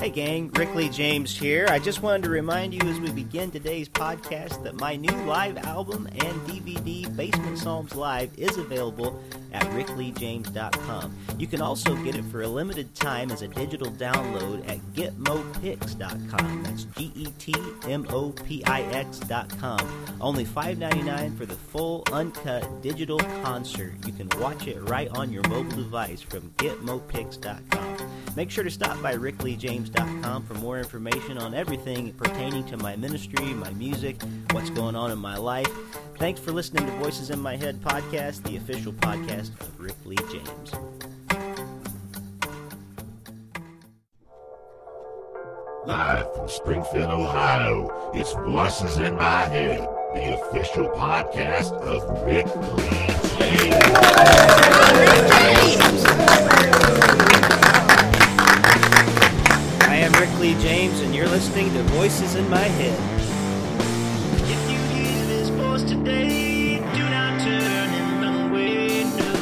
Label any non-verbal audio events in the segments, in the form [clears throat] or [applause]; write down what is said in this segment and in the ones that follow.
Hey, gang, Rick Lee James here. I just wanted to remind you as we begin today's podcast that my new live album and DVD, Basement Psalms Live, is available at rickleejames.com. You can also get it for a limited time as a digital download at getmopix.com. That's G E T M O P I X.com. Only $5.99 for the full, uncut digital concert. You can watch it right on your mobile device from getmopix.com. Make sure to stop by rickleejames.com for more information on everything pertaining to my ministry, my music, what's going on in my life. Thanks for listening to Voices in My Head podcast, the official podcast of Rick Lee James. Live from Springfield, Ohio, it's Voices in My Head, the official podcast of Rick Lee I Lee James, and you're listening to Voices in My Head. If you hear this voice today, do not turn and run away. No.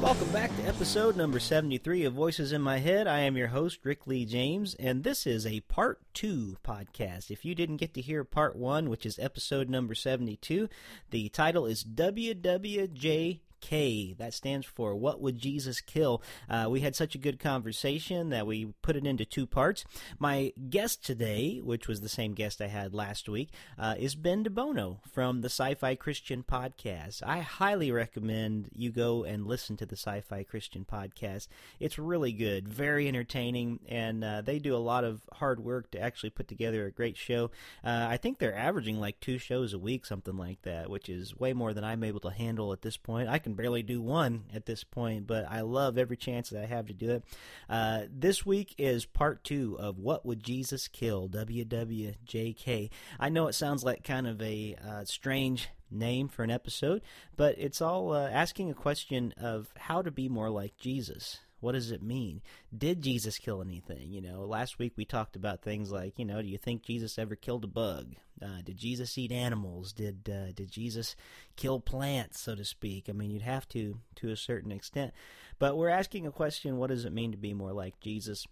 Welcome back to episode number 73 of Voices in My Head. I am your host, Rick Lee James, and this is a part two podcast. If you didn't get to hear part one, which is episode number 72, the title is WWJ K. That stands for What Would Jesus Kill? Uh, we had such a good conversation that we put it into two parts. My guest today, which was the same guest I had last week, uh, is Ben DeBono from the Sci Fi Christian Podcast. I highly recommend you go and listen to the Sci Fi Christian Podcast. It's really good, very entertaining, and uh, they do a lot of hard work to actually put together a great show. Uh, I think they're averaging like two shows a week, something like that, which is way more than I'm able to handle at this point. I can barely do one at this point, but I love every chance that I have to do it. Uh, this week is part two of What Would Jesus Kill? WWJK. I know it sounds like kind of a uh, strange name for an episode, but it's all uh, asking a question of how to be more like Jesus. What does it mean? Did Jesus kill anything? You know, last week we talked about things like, you know, do you think Jesus ever killed a bug? Uh, did Jesus eat animals? Did uh, did Jesus kill plants, so to speak? I mean, you'd have to to a certain extent. But we're asking a question: What does it mean to be more like Jesus?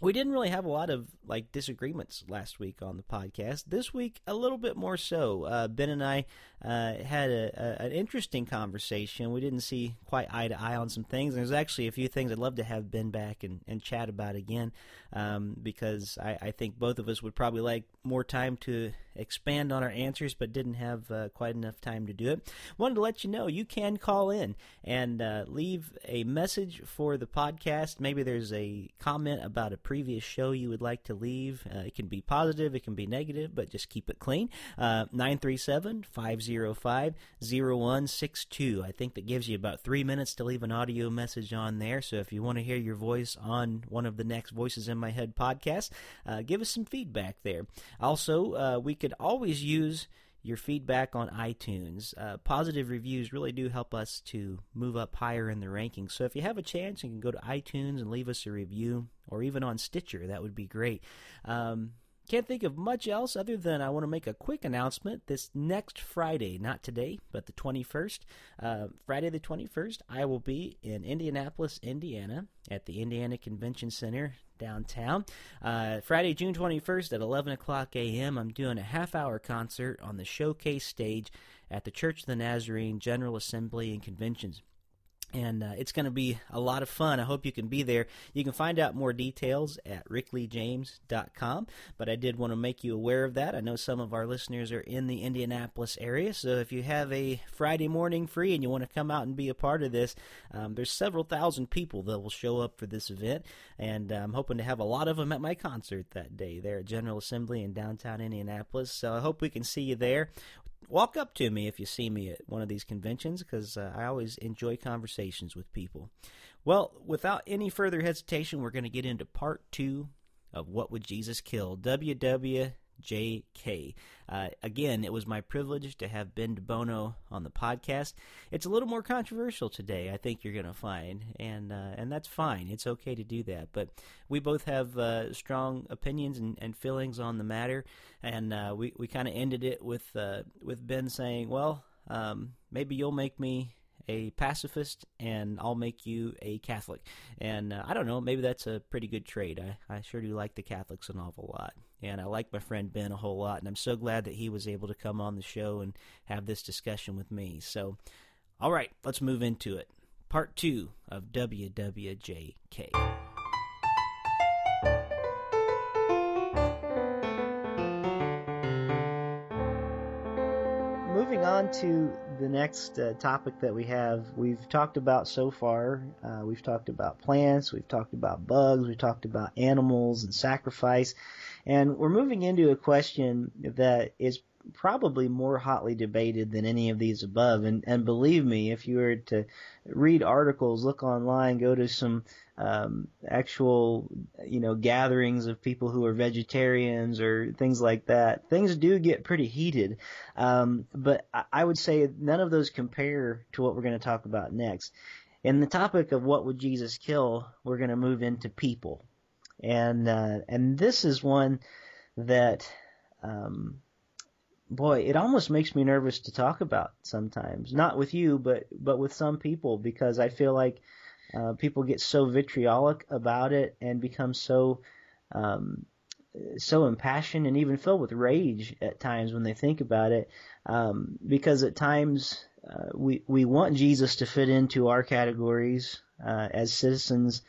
We didn't really have a lot of like disagreements last week on the podcast. This week, a little bit more so. Uh, ben and I uh, had a, a, an interesting conversation. We didn't see quite eye to eye on some things. And there's actually a few things I'd love to have Ben back and, and chat about again um, because I, I think both of us would probably like more time to expand on our answers, but didn't have uh, quite enough time to do it. Wanted to let you know you can call in and uh, leave a message for the podcast. Maybe there's a comment about a previous show you would like to leave. Uh, it can be positive, it can be negative, but just keep it clean. Uh, 937 505 0162. I think that gives you about three minutes to leave an audio message on there. So if you want to hear your voice on one of the next Voices in My Head podcasts, uh, give us some feedback there. Also, uh, we could always use your feedback on iTunes. Uh, positive reviews really do help us to move up higher in the rankings. So if you have a chance, you can go to iTunes and leave us a review, or even on Stitcher. That would be great. Um, can't think of much else other than I want to make a quick announcement. This next Friday, not today, but the 21st, uh, Friday the 21st, I will be in Indianapolis, Indiana, at the Indiana Convention Center downtown. Uh, Friday, June 21st at 11 o'clock a.m., I'm doing a half hour concert on the showcase stage at the Church of the Nazarene General Assembly and Conventions and uh, it's going to be a lot of fun. I hope you can be there. You can find out more details at rickleejames.com, but I did want to make you aware of that. I know some of our listeners are in the Indianapolis area, so if you have a Friday morning free and you want to come out and be a part of this, um, there's several thousand people that will show up for this event, and uh, I'm hoping to have a lot of them at my concert that day there at General Assembly in downtown Indianapolis. So I hope we can see you there walk up to me if you see me at one of these conventions because uh, I always enjoy conversations with people. Well, without any further hesitation, we're going to get into part two of What Would Jesus Kill? WWJK. Uh, again, it was my privilege to have Ben DeBono on the podcast. It's a little more controversial today, I think you're going to find, and uh, and that's fine. It's okay to do that. But we both have uh, strong opinions and, and, feelings on the matter, and uh, we we kind of ended it with uh, with Ben saying, "Well, um, maybe you'll make me." a pacifist and I'll make you a Catholic. And uh, I don't know, maybe that's a pretty good trade. I, I sure do like the Catholics an awful lot. And I like my friend Ben a whole lot. And I'm so glad that he was able to come on the show and have this discussion with me. So, all right, let's move into it. Part two of WWJK. moving on to the next uh, topic that we have, we've talked about so far. Uh, we've talked about plants, we've talked about bugs, we've talked about animals and sacrifice, and we're moving into a question that is probably more hotly debated than any of these above. And, and believe me, if you were to read articles, look online, go to some um, actual, you know, gatherings of people who are vegetarians or things like that, things do get pretty heated. Um, but I would say none of those compare to what we're going to talk about next. In the topic of what would Jesus kill, we're going to move into people, and uh, and this is one that um, boy, it almost makes me nervous to talk about sometimes. Not with you, but but with some people because I feel like uh, people get so vitriolic about it and become so um, so impassioned and even filled with rage at times when they think about it. Um, because at times uh, we we want Jesus to fit into our categories uh, as citizens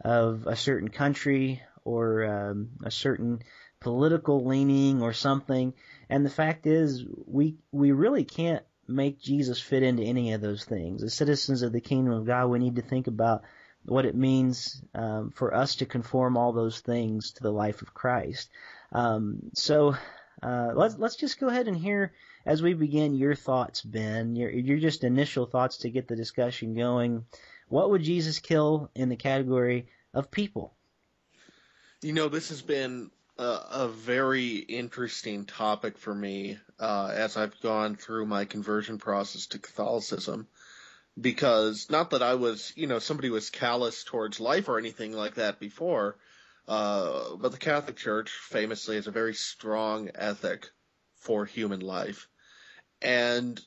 of a certain country or um, a certain political leaning or something. And the fact is, we we really can't make Jesus fit into any of those things. As citizens of the kingdom of God, we need to think about what it means um, for us to conform all those things to the life of Christ. Um, so uh, let's let's just go ahead and hear as we begin your thoughts, Ben. Your your just initial thoughts to get the discussion going. What would Jesus kill in the category of people? You know, this has been a, very interesting topic for me uh, as I've gone through my conversion process to Catholicism. Because not that I was, you know, somebody was callous towards life or anything like that before, uh, but the Catholic Church famously has a very strong ethic for human life. And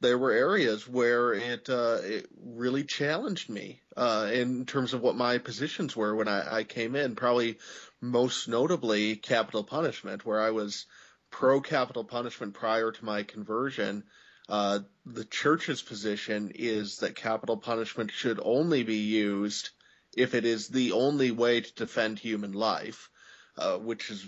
there were areas where it, uh, it really challenged me uh, in terms of what my positions were when I, I came in. Probably most notably capital punishment, where I was pro capital punishment prior to my conversion. Uh, the church's position is that capital punishment should only be used if it is the only way to defend human life, uh, which is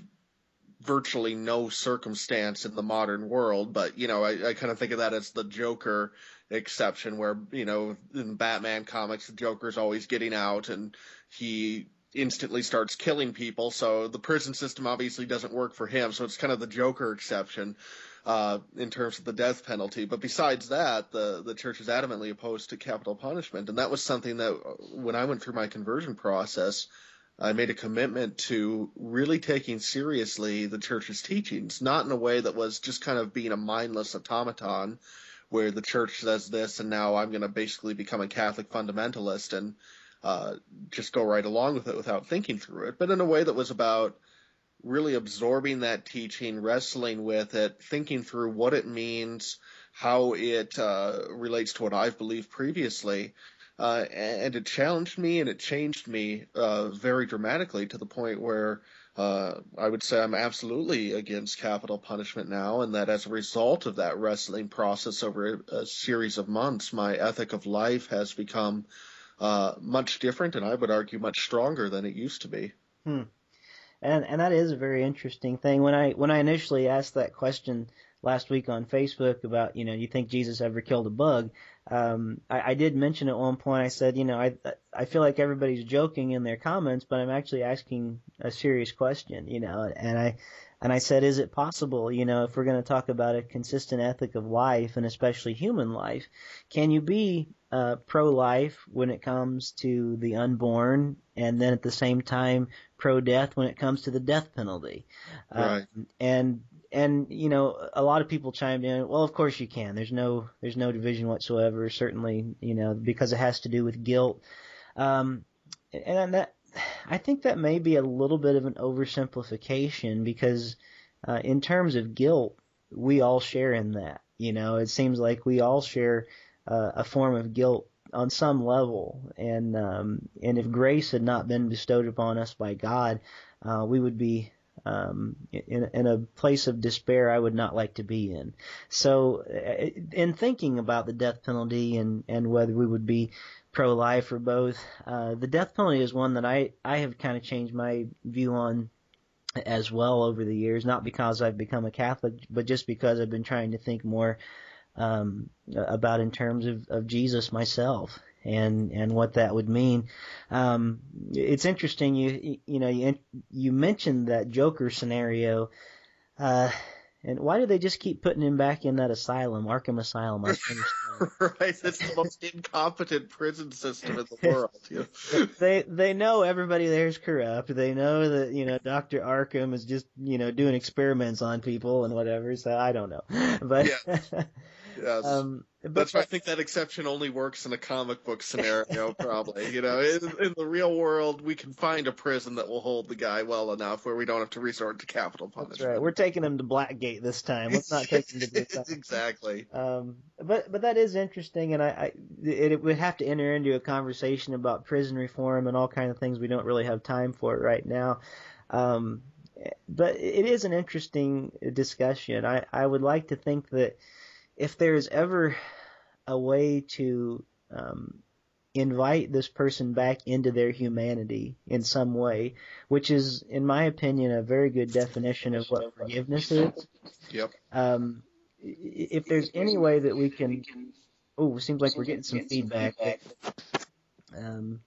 virtually no circumstance in the modern world. But, you know, I, I kind of think of that as the Joker exception where, you know, in Batman comics, the Joker's always getting out and he instantly starts killing people. So the prison system obviously doesn't work for him. So it's kind of the Joker exception uh, in terms of the death penalty. But besides that, the the church is adamantly opposed to capital punishment, and that was something that uh, when I went through my conversion process. I made a commitment to really taking seriously the church's teachings, not in a way that was just kind of being a mindless automaton where the church says this and now I'm going to basically become a Catholic fundamentalist and uh, just go right along with it without thinking through it, but in a way that was about really absorbing that teaching, wrestling with it, thinking through what it means, how it uh, relates to what I've believed previously. Uh, and it challenged me and it changed me uh, very dramatically to the point where uh, I would say I'm absolutely against capital punishment now, and that as a result of that wrestling process over a, a series of months, my ethic of life has become uh, much different, and I would argue much stronger than it used to be. Hmm. And and that is a very interesting thing. When I when I initially asked that question last week on Facebook about you know you think Jesus ever killed a bug, um, I, I did mention at one point I said you know I I feel like everybody's joking in their comments, but I'm actually asking a serious question, you know, and I and I said, is it possible, you know, if we're going to talk about a consistent ethic of life and especially human life, can you be uh, pro-life when it comes to the unborn and then at the same time pro-death when it comes to the death penalty? Right. Uh, and and you know a lot of people chimed in well of course you can. There's no there's no division whatsoever. Certainly you know because it has to do with guilt. Um and that I think that may be a little bit of an oversimplification because uh, in terms of guilt, we all share in that. You know, it seems like we all share uh, a form of guilt on some level, and um, and if grace had not been bestowed upon us by God, uh, we would be um, in, in a place of despair I would not like to be in. So, uh, in thinking about the death penalty and, and whether we would be pro-life or both, uh, the death penalty is one that I, I have kind of changed my view on as well over the years, not because I've become a Catholic, but just because I've been trying to think more um, about in terms of, of Jesus myself and and what that would mean. Um, it's interesting. You you know you you mentioned that Joker scenario. Uh, and why do they just keep putting him back in that asylum, Arkham Asylum? I [laughs] right, it's the most incompetent prison system in the [laughs] world. You know? they they know everybody there is corrupt. They know that you know Doctor Arkham is just you know doing experiments on people and whatever. So I don't know, [laughs] but. Yeah. Yes. Um, That's why I think that exception only works in a comic book [laughs] scenario, probably. You know, in, in, the real world, we can find a prison that will hold the guy well enough where we don't have to resort to capital punishment. That's right. We're taking him to Blackgate this time. Let's not take him to [laughs] exactly. Um, but but that is interesting, and I, I it, it would have to enter into a conversation about prison reform and all kinds of things we don't really have time for right now. Um, but it is an interesting discussion. I, I would like to think that if there's ever a way to um, invite this person back into their humanity in some way, which is, in my opinion, a very good definition of what forgiveness is. Yep. Um, if there's any way that we can, oh, it seems like we're getting some feedback. Um,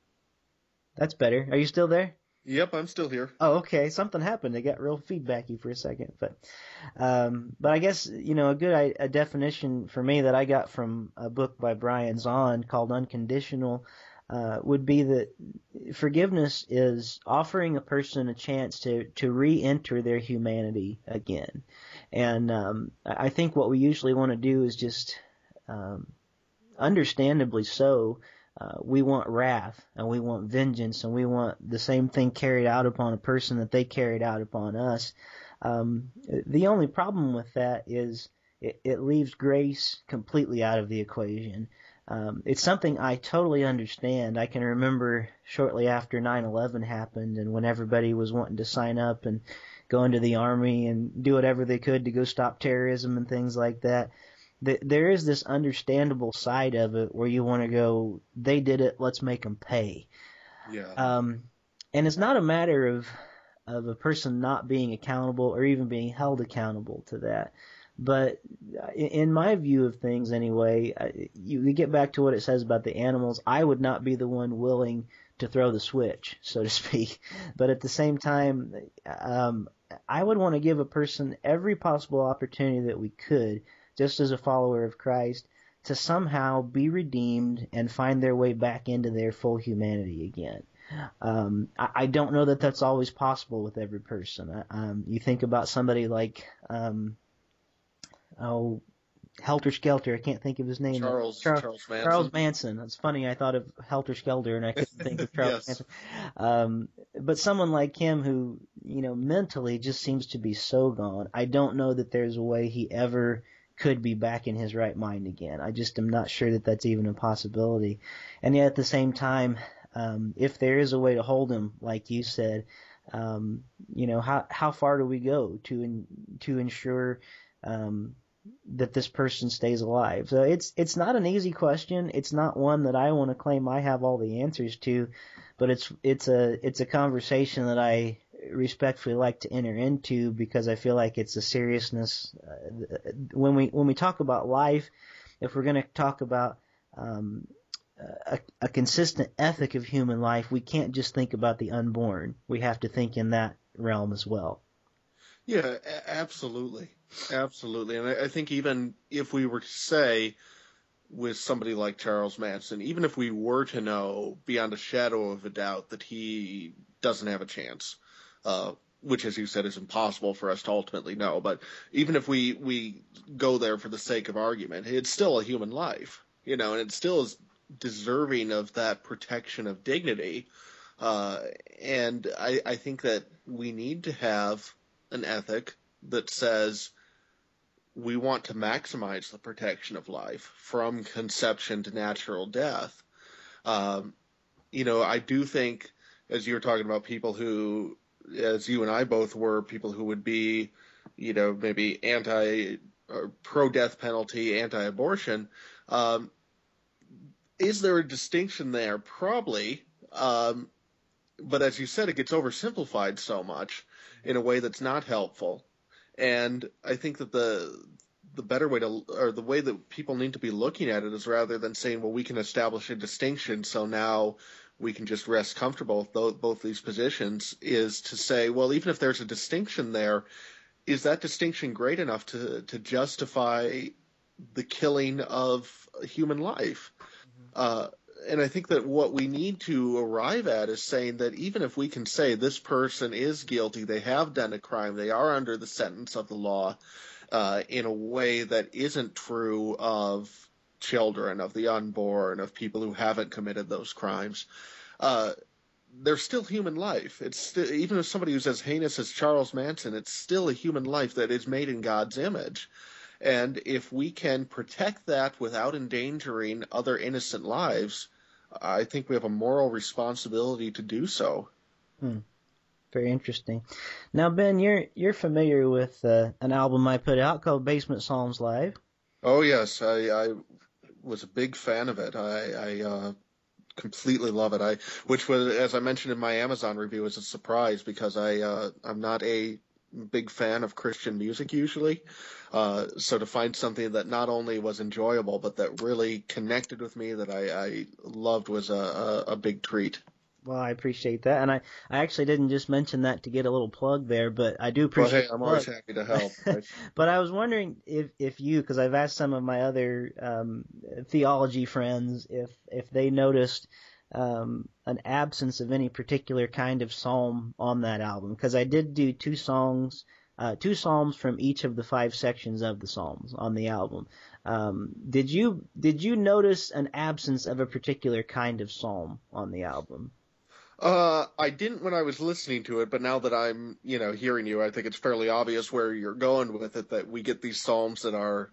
that's better. Are you still there? Yep, I'm still here. Oh, okay. Something happened. It got real feedbacky for a second, but, um, but I guess you know a good a definition for me that I got from a book by Brian Zahnd called Unconditional uh, would be that forgiveness is offering a person a chance to to re-enter their humanity again, and um, I think what we usually want to do is just, um, understandably so, uh, we want wrath and we want vengeance and we want the same thing carried out upon a person that they carried out upon us. Um, the only problem with that is it, it leaves grace completely out of the equation. Um, it's something I totally understand. I can remember shortly after 9/11 happened, and when everybody was wanting to sign up and go into the army and do whatever they could to go stop terrorism and things like that there is this understandable side of it where you want to go, they did it, let's make them pay. Yeah. Um, and it's not a matter of of a person not being accountable or even being held accountable to that. But in my view of things, anyway, you get back to what it says about the animals. I would not be the one willing to throw the switch, so to speak. [laughs] But at the same time, um, I would want to give a person every possible opportunity that we could just as a follower of Christ, to somehow be redeemed and find their way back into their full humanity again. Um, I, I don't know that that's always possible with every person. Um, you think about somebody like, um, oh, Helter Skelter. I can't think of his name. Charles Charles, Charles Manson. Charles Manson. It's funny. I thought of Helter Skelter and I couldn't think of [laughs] Charles yes. Manson. Um, but someone like him who, you know, mentally just seems to be so gone. I don't know that there's a way he ever could be back in his right mind again. I just am not sure that that's even a possibility. And yet at the same time, um, if there is a way to hold him, like you said, um, you know, how how far do we go to in, to ensure um, that this person stays alive? So it's it's not an easy question. It's not one that I want to claim I have all the answers to, but it's it's a it's a conversation that I respectfully like to enter into because I feel like it's a seriousness. Uh, when we when we talk about life, if we're going to talk about um, a, a consistent ethic of human life, we can't just think about the unborn. We have to think in that realm as well. Yeah, absolutely, absolutely, and I, I think even if we were to say with somebody like Charles Manson, even if we were to know beyond a shadow of a doubt that he doesn't have a chance, uh, which, as you said, is impossible for us to ultimately know. But even if we we go there for the sake of argument, it's still a human life, you know, and it still is deserving of that protection of dignity. Uh, and I, I think that we need to have an ethic that says we want to maximize the protection of life from conception to natural death. Um, you know, I do think, as you were talking about people who, as you and I both were, people who would be, you know, maybe anti pro death penalty, anti abortion. Um, is there a distinction there? Probably. Um, but as you said, it gets oversimplified so much in a way that's not helpful. And I think that the the better way to or the way that people need to be looking at it is rather than saying, well, we can establish a distinction, so now we can just rest comfortable with both, these positions, is to say, well, even if there's a distinction there, is that distinction great enough to to justify the killing of human life? Mm-hmm. Uh, and I think that what we need to arrive at is saying that even if we can say this person is guilty, they have done a crime, they are under the sentence of the law, uh, in a way that isn't true of children, of the unborn, of people who haven't committed those crimes. Uh, they're still human life. It's still, even if somebody who's as heinous as Charles Manson, it's still a human life that is made in God's image. And if we can protect that without endangering other innocent lives, I think we have a moral responsibility to do so. Hmm. Very interesting. Now, Ben, you're you're familiar with uh, an album I put out called Basement Psalms Live. Oh yes, I, I was a big fan of it. I, I uh, completely love it. I, which was, as I mentioned in my Amazon review, was a surprise because I, uh, I'm not a big fan of Christian music usually. Uh, so to find something that not only was enjoyable but that really connected with me that I, I loved was a, a, a big treat. Well, I appreciate that, and I, I actually didn't just mention that to get a little plug there, but I do appreciate. Well, hey, I'm always happy to help. [laughs] But I was wondering if if you, because I've asked some of my other um, theology friends if if they noticed um, an absence of any particular kind of psalm on that album, because I did do two songs. Uh, two psalms from each of the five sections of the psalms on the album. Um, did you did you notice an absence of a particular kind of psalm on the album? Uh, I didn't when I was listening to it, but now that I'm, you know, hearing you, I think it's fairly obvious where you're going with it. That we get these psalms that are,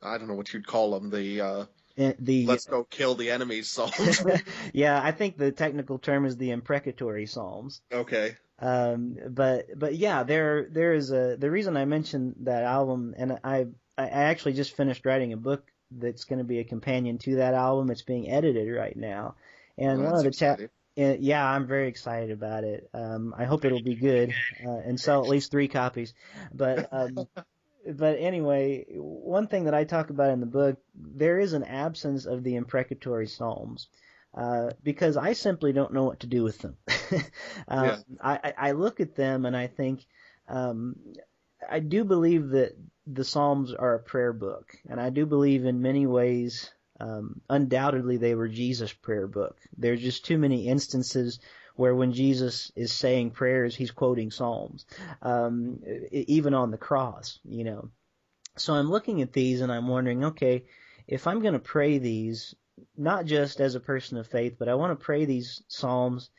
I don't know what you'd call them, the uh, the let's go kill the enemies psalms. [laughs] yeah, I think the technical term is the imprecatory psalms. Okay. Um, but but yeah, there there is a the reason I mentioned that album, and I I actually just finished writing a book that's going to be a companion to that album. It's being edited right now, and well, one of the chapters yeah, I'm very excited about it. Um, I hope it'll be good uh, and sell at least three copies. But um, [laughs] but anyway, one thing that I talk about in the book, there is an absence of the imprecatory psalms. Uh, because I simply don't know what to do with them. [laughs] um, yeah. I, I look at them and I think, um, I do believe that the Psalms are a prayer book, and I do believe in many ways um, undoubtedly they were Jesus' prayer book. There's just too many instances where when Jesus is saying prayers, he's quoting Psalms, um, even on the cross, you know. So I'm looking at these and I'm wondering, okay, if I'm going to pray these, not just as a person of faith, but I want to pray these Psalms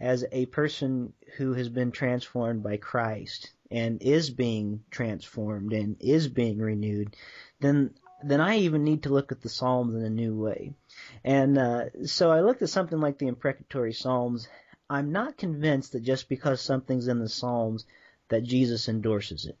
as a person who has been transformed by Christ and is being transformed and is being renewed, then then I even need to look at the Psalms in a new way. And uh, so I looked at something like the imprecatory Psalms. I'm not convinced that just because something's in the Psalms that Jesus endorses it.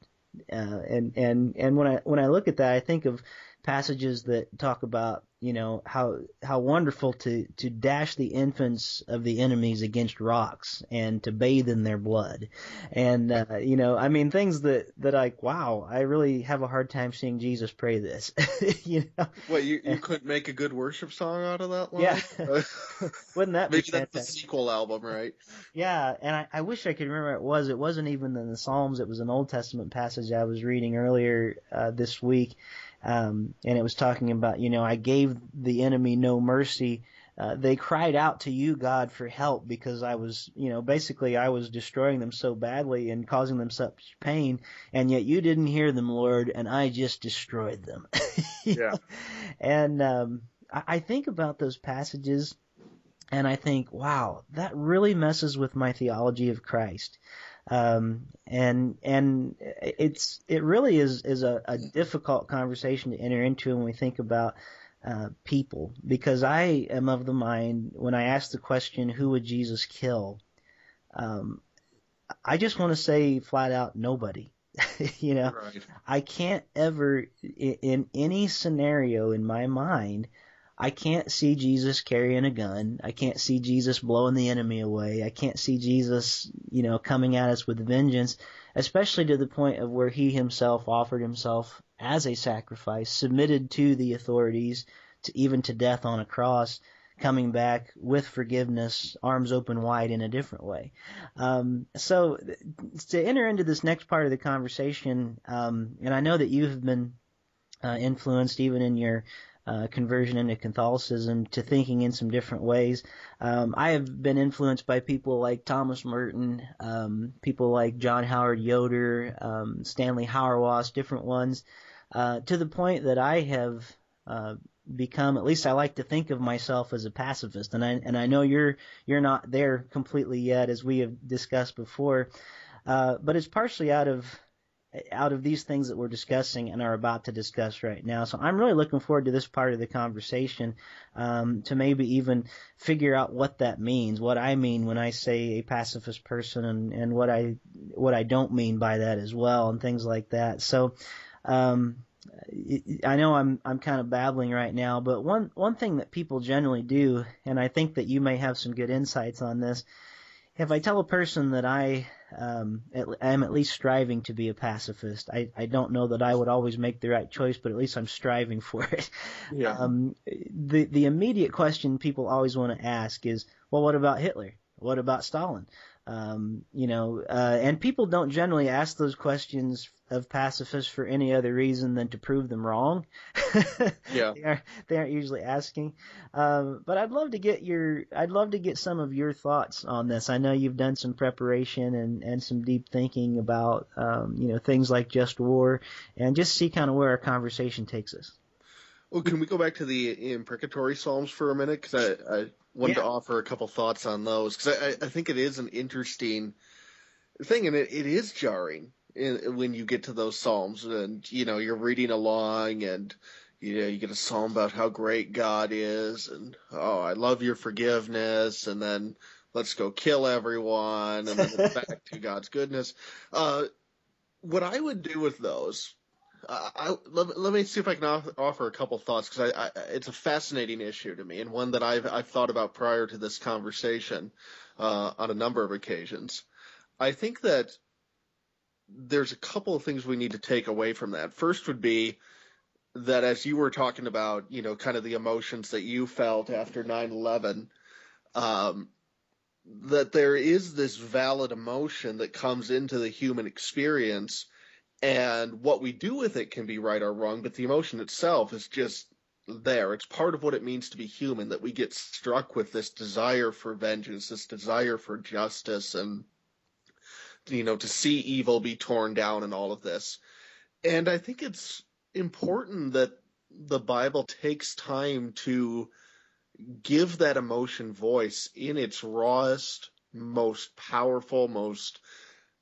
Uh, and and and when I when I look at that, I think of passages that talk about you know how how wonderful to to dash the infants of the enemies against rocks and to bathe in their blood. And uh, you know i mean things that that like wow i really have a hard time seeing jesus pray this [laughs] you know? Well you you couldn't make a good worship song out of that line? Yeah [laughs] [laughs] wouldn't that maybe be that's the sequel album right? Yeah and I, I wish i could remember it was. It wasn't even in the psalms. It was an old testament passage i was reading earlier uh, this week um, and it was talking about, you know, I gave the enemy no mercy. Uh, they cried out to you, God, for help because I was, you know, basically I was destroying them so badly and causing them such pain, and yet you didn't hear them, Lord, and I just destroyed them. [laughs] yeah. And um, I, I think about those passages, and I think, wow, that really messes with my theology of Christ. Um, and and it's it really is is a, a difficult conversation to enter into when we think about uh, people because I am of the mind when I ask the question who would Jesus kill, um, I just want to say flat out nobody. [laughs] you know, Right. I can't ever in, in any scenario in my mind I can't see Jesus carrying a gun. I can't see Jesus blowing the enemy away. I can't see Jesus, you know, coming at us with vengeance, especially to the point of where he himself offered himself as a sacrifice, submitted to the authorities, to even to death on a cross, coming back with forgiveness, arms open wide in a different way. Um, so to enter into this next part of the conversation, um, and I know that you have been uh, influenced even in your uh, conversion into Catholicism to thinking in some different ways. Um, I have been influenced by people like Thomas Merton, um, people like John Howard Yoder, um, Stanley Hauerwas, different ones, uh, to the point that I have uh, become. At least I like to think of myself as a pacifist, and I and I know you're you're not there completely yet, as we have discussed before. Uh, but it's partially out of out of these things that we're discussing and are about to discuss right now. So I'm really looking forward to this part of the conversation um, to maybe even figure out what that means, what I mean when I say a pacifist person, and, and what I what I don't mean by that as well, and things like that. So. Um, I know I'm I'm kind of babbling right now, but one one thing that people generally do, and I think that you may have some good insights on this. If I tell a person that I um, I am at least striving to be a pacifist. I, I don't know that I would always make the right choice, but at least I'm striving for it. Yeah. Um, the the immediate question people always want to ask is, well, what about Hitler? What about Stalin? Um, you know, uh, and people don't generally ask those questions of pacifists for any other reason than to prove them wrong. [laughs] Yeah. [laughs] they, are, they aren't usually asking. Um, but I'd love to get your, I'd love to get some of your thoughts on this. I know you've done some preparation and, and some deep thinking about, um, you know, things like just war and just see kind of where our conversation takes us. Well, can we go back to the imprecatory psalms for a minute? Because I, I wanted Yeah. to offer a couple thoughts on those because I, I think it is an interesting thing, and it, it is jarring in, when you get to those psalms, and you know you're reading along, and you know you get a psalm about how great God is, and oh, I love your forgiveness, and then let's go kill everyone, and then back to [laughs] God's goodness. Uh, what I would do with those uh, I, let, let me see if I can offer a couple thoughts because I, I, it's a fascinating issue to me and one that I've, I've thought about prior to this conversation uh, on a number of occasions. I think that there's a couple of things we need to take away from that. First would be that as you were talking about, you know, kind of the emotions that you felt after 9/11, um, that there is this valid emotion that comes into the human experience and what we do with it can be right or wrong, but the emotion itself is just there. It's part of what it means to be human that we get struck with this desire for vengeance, this desire for justice, and you know to see evil be torn down and all of this. And I think it's important that the Bible takes time to give that emotion voice in its rawest, most powerful, most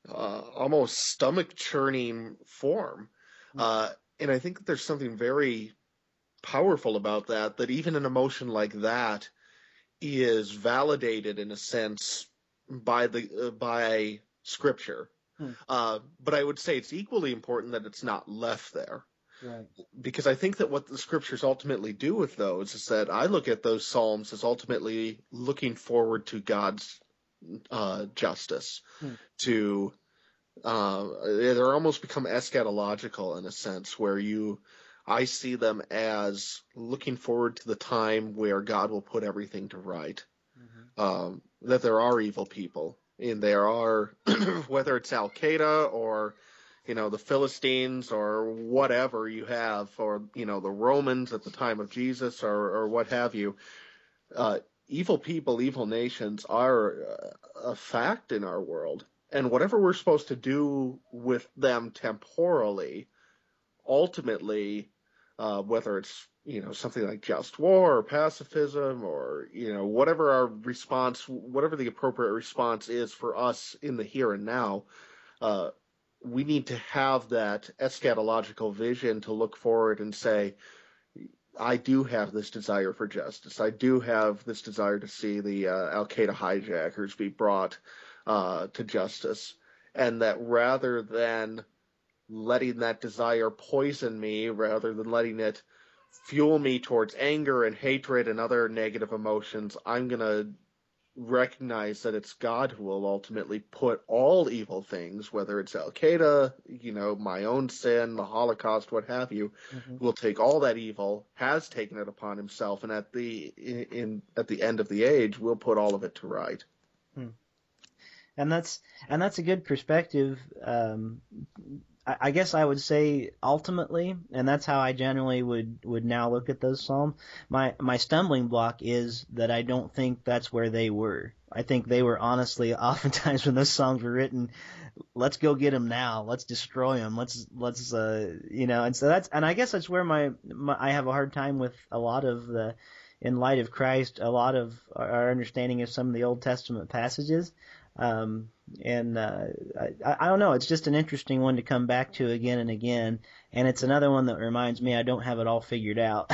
uh, almost stomach churning form. Uh, and I think that there's something very powerful about that, that even an emotion like that is validated in a sense by the, uh, by scripture. Hmm. Uh, but I would say it's equally important that it's not left there Right. because I think that what the scriptures ultimately do with those is that I look at those psalms as ultimately looking forward to God's uh, justice, Hmm. to uh, they're almost become eschatological in a sense where you I see them as looking forward to the time where God will put everything to right. Um, that there are evil people, and there are [clears throat] whether it's Al Qaeda or you know the Philistines or whatever you have, or you know the Romans at the time of Jesus or or what have you. Uh, evil people, evil nations are uh, a fact in our world, and whatever we're supposed to do with them temporally, ultimately, uh, whether it's you know, something like just war or pacifism or, you know, whatever our response, whatever the appropriate response is for us in the here and now, uh, we need to have that eschatological vision to look forward and say, I do have this desire for justice. I do have this desire to see the uh, Al Qaeda hijackers be brought uh, to justice. And that rather than letting that desire poison me, rather than letting it fuel me towards anger and hatred and other negative emotions, I'm going to recognize that it's God who will ultimately put all evil things, whether it's Al Qaeda, you know, my own sin, the Holocaust, what have you, mm-hmm. will take all that evil, has taken it upon himself, and at the in, at the end of the age, will put all of it to right. Hmm. And that's and that's a good perspective. Um, I guess I would say ultimately, and that's how I generally would would now look at those psalms. My my stumbling block is that I don't think that's where they were. I think they were honestly, [laughs] oftentimes when those songs were written, let's go get them now. Let's destroy them. Let's let's uh you know. And so that's and I guess that's where my, my I have a hard time with a lot of the in light of Christ, a lot of our understanding of some of the Old Testament passages. Um, and uh, I, I don't know. It's just an interesting one to come back to again and again, and it's another one that reminds me I don't have it all figured out.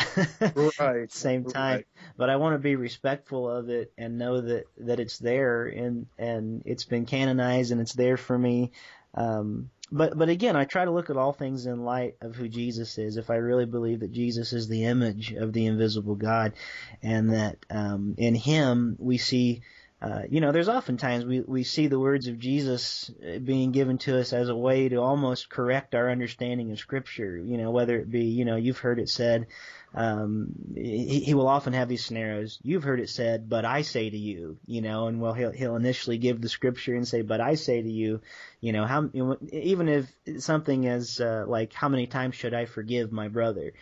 right. [laughs] Same time, right. but I want to be respectful of it and know that that it's there and and it's been canonized and it's there for me. Um, but but again, I try to look at all things in light of who Jesus is. If I really believe that Jesus is the image of the invisible God, and that um, in Him we see uh, you know, there's oftentimes we, we see the words of Jesus uh, being given to us as a way to almost correct our understanding of Scripture. You know, whether it be, you know, you've heard it said, um, he, he will often have these scenarios. You've heard it said, but I say to you, you know, and well, he'll, he'll initially give the Scripture and say, but I say to you, you know, how, even if something is, uh, like, how many times should I forgive my brother?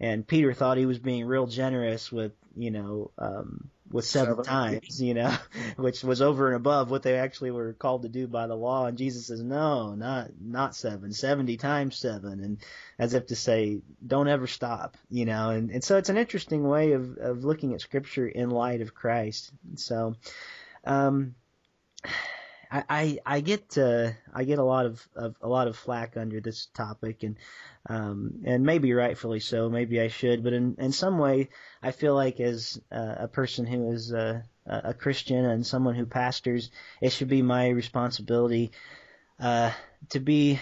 And Peter thought he was being real generous with, you know, um, with seven, seven, times, you know, [laughs] which was over and above what they actually were called to do by the law. And Jesus says, no, not, not seven, 70 times seven. And as if to say, don't ever stop, you know, and, and so it's an interesting way of, of looking at scripture in light of Christ. So, um, I, I, I get uh, I get a lot of, of a lot of flack under this topic and um, and maybe rightfully so. Maybe I should, but in in some way, I feel like as uh, a person who is uh, a Christian and someone who pastors, it should be my responsibility uh, to be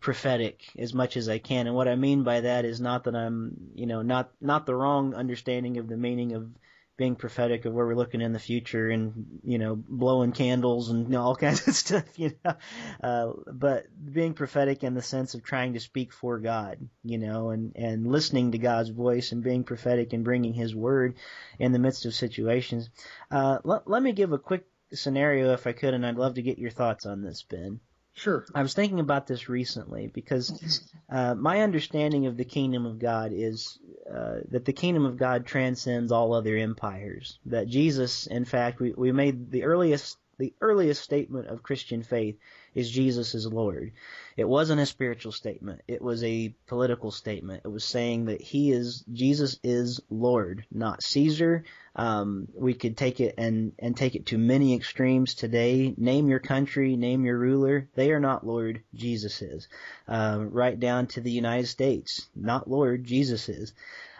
prophetic as much as I can. And what I mean by that is not that I'm, you know, not not the wrong understanding of the meaning of being prophetic of where we're looking in the future and you know blowing candles and you know, all kinds of [laughs] stuff you know? Uh, but being prophetic in the sense of trying to speak for God you know and and listening to God's voice and being prophetic and bringing his word in the midst of situations. Uh, let, let me give a quick scenario if I could and I'd love to get your thoughts on this Ben Sure. I was thinking about this recently because uh, my understanding of the kingdom of God is uh, that the kingdom of God transcends all other empires. That Jesus, in fact, we, we made the earliest the earliest statement of Christian faith is Jesus is Lord. It wasn't a spiritual statement. It was a political statement. It was saying that he is, Jesus is Lord, not Caesar. Um, we could take it and, and take it to many extremes today. Name your country, name your ruler. They are not Lord, Jesus is. Uh, right down to the United States. Not Lord, Jesus is.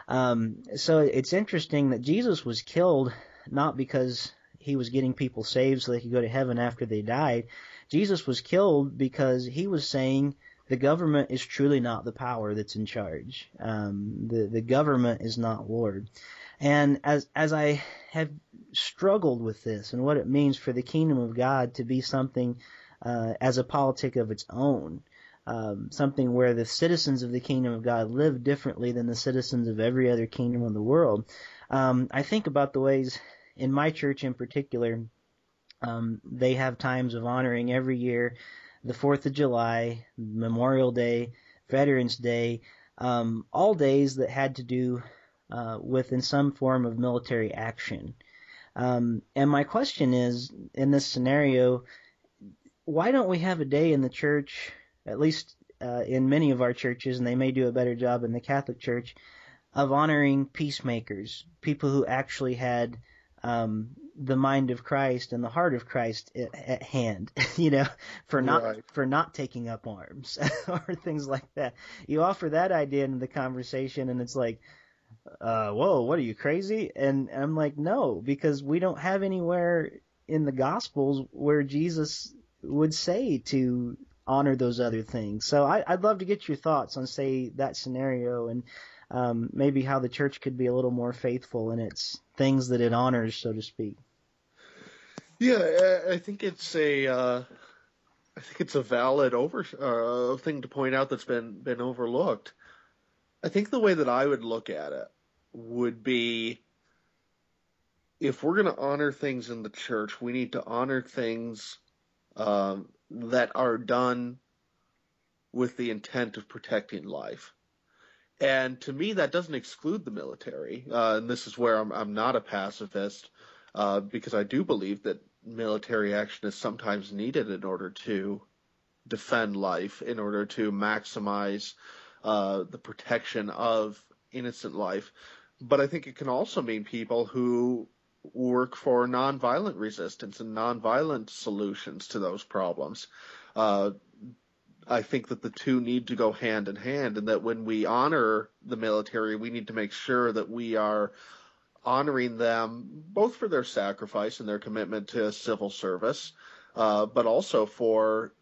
Um, so it's interesting that Jesus was killed not because he was getting people saved so they could go to heaven after they died. Jesus was killed because he was saying the government is truly not the power that's in charge. Um, the the government is not Lord. And as as I have struggled with this and what it means for the kingdom of God to be something uh, as a politic of its own, um, something where the citizens of the kingdom of God live differently than the citizens of every other kingdom of the world. Um, I think about the ways in my church in particular, um, they have times of honoring every year the 4th of July, Memorial Day, Veterans Day, um, all days that had to do uh, with in some form of military action. Um, and my question is, in this scenario, why don't we have a day in the church, at least uh, in many of our churches, and they may do a better job in the Catholic Church, of honoring peacemakers, people who actually had um, the mind of Christ and the heart of Christ at, at hand, [laughs] you know, for not Right. for not taking up arms [laughs] or things like that. You offer that idea in the conversation, and it's like, uh, whoa, what are you crazy? And I'm like, no, because we don't have anywhere in the Gospels where Jesus would say to honor those other things. So I, I'd love to get your thoughts on, say, that scenario and um, maybe how the church could be a little more faithful in its things that it honors, so to speak. Yeah, I- think it's a, uh, I think it's a valid over uh, thing to point out that's been been overlooked. I think the way that I would look at it would be, if we're going to honor things in the church, we need to honor things um, that are done with the intent of protecting life. And to me, that doesn't exclude the military. Uh, and this is where I'm, I'm not a pacifist, uh, because I do believe that military action is sometimes needed in order to defend life, in order to maximize uh, the protection of innocent life. But I think it can also mean people who work for nonviolent resistance and nonviolent solutions to those problems. Uh, I think that the two need to go hand in hand, and that when we honor the military, we need to make sure that we are honoring them both for their sacrifice and their commitment to civil service, uh, but also for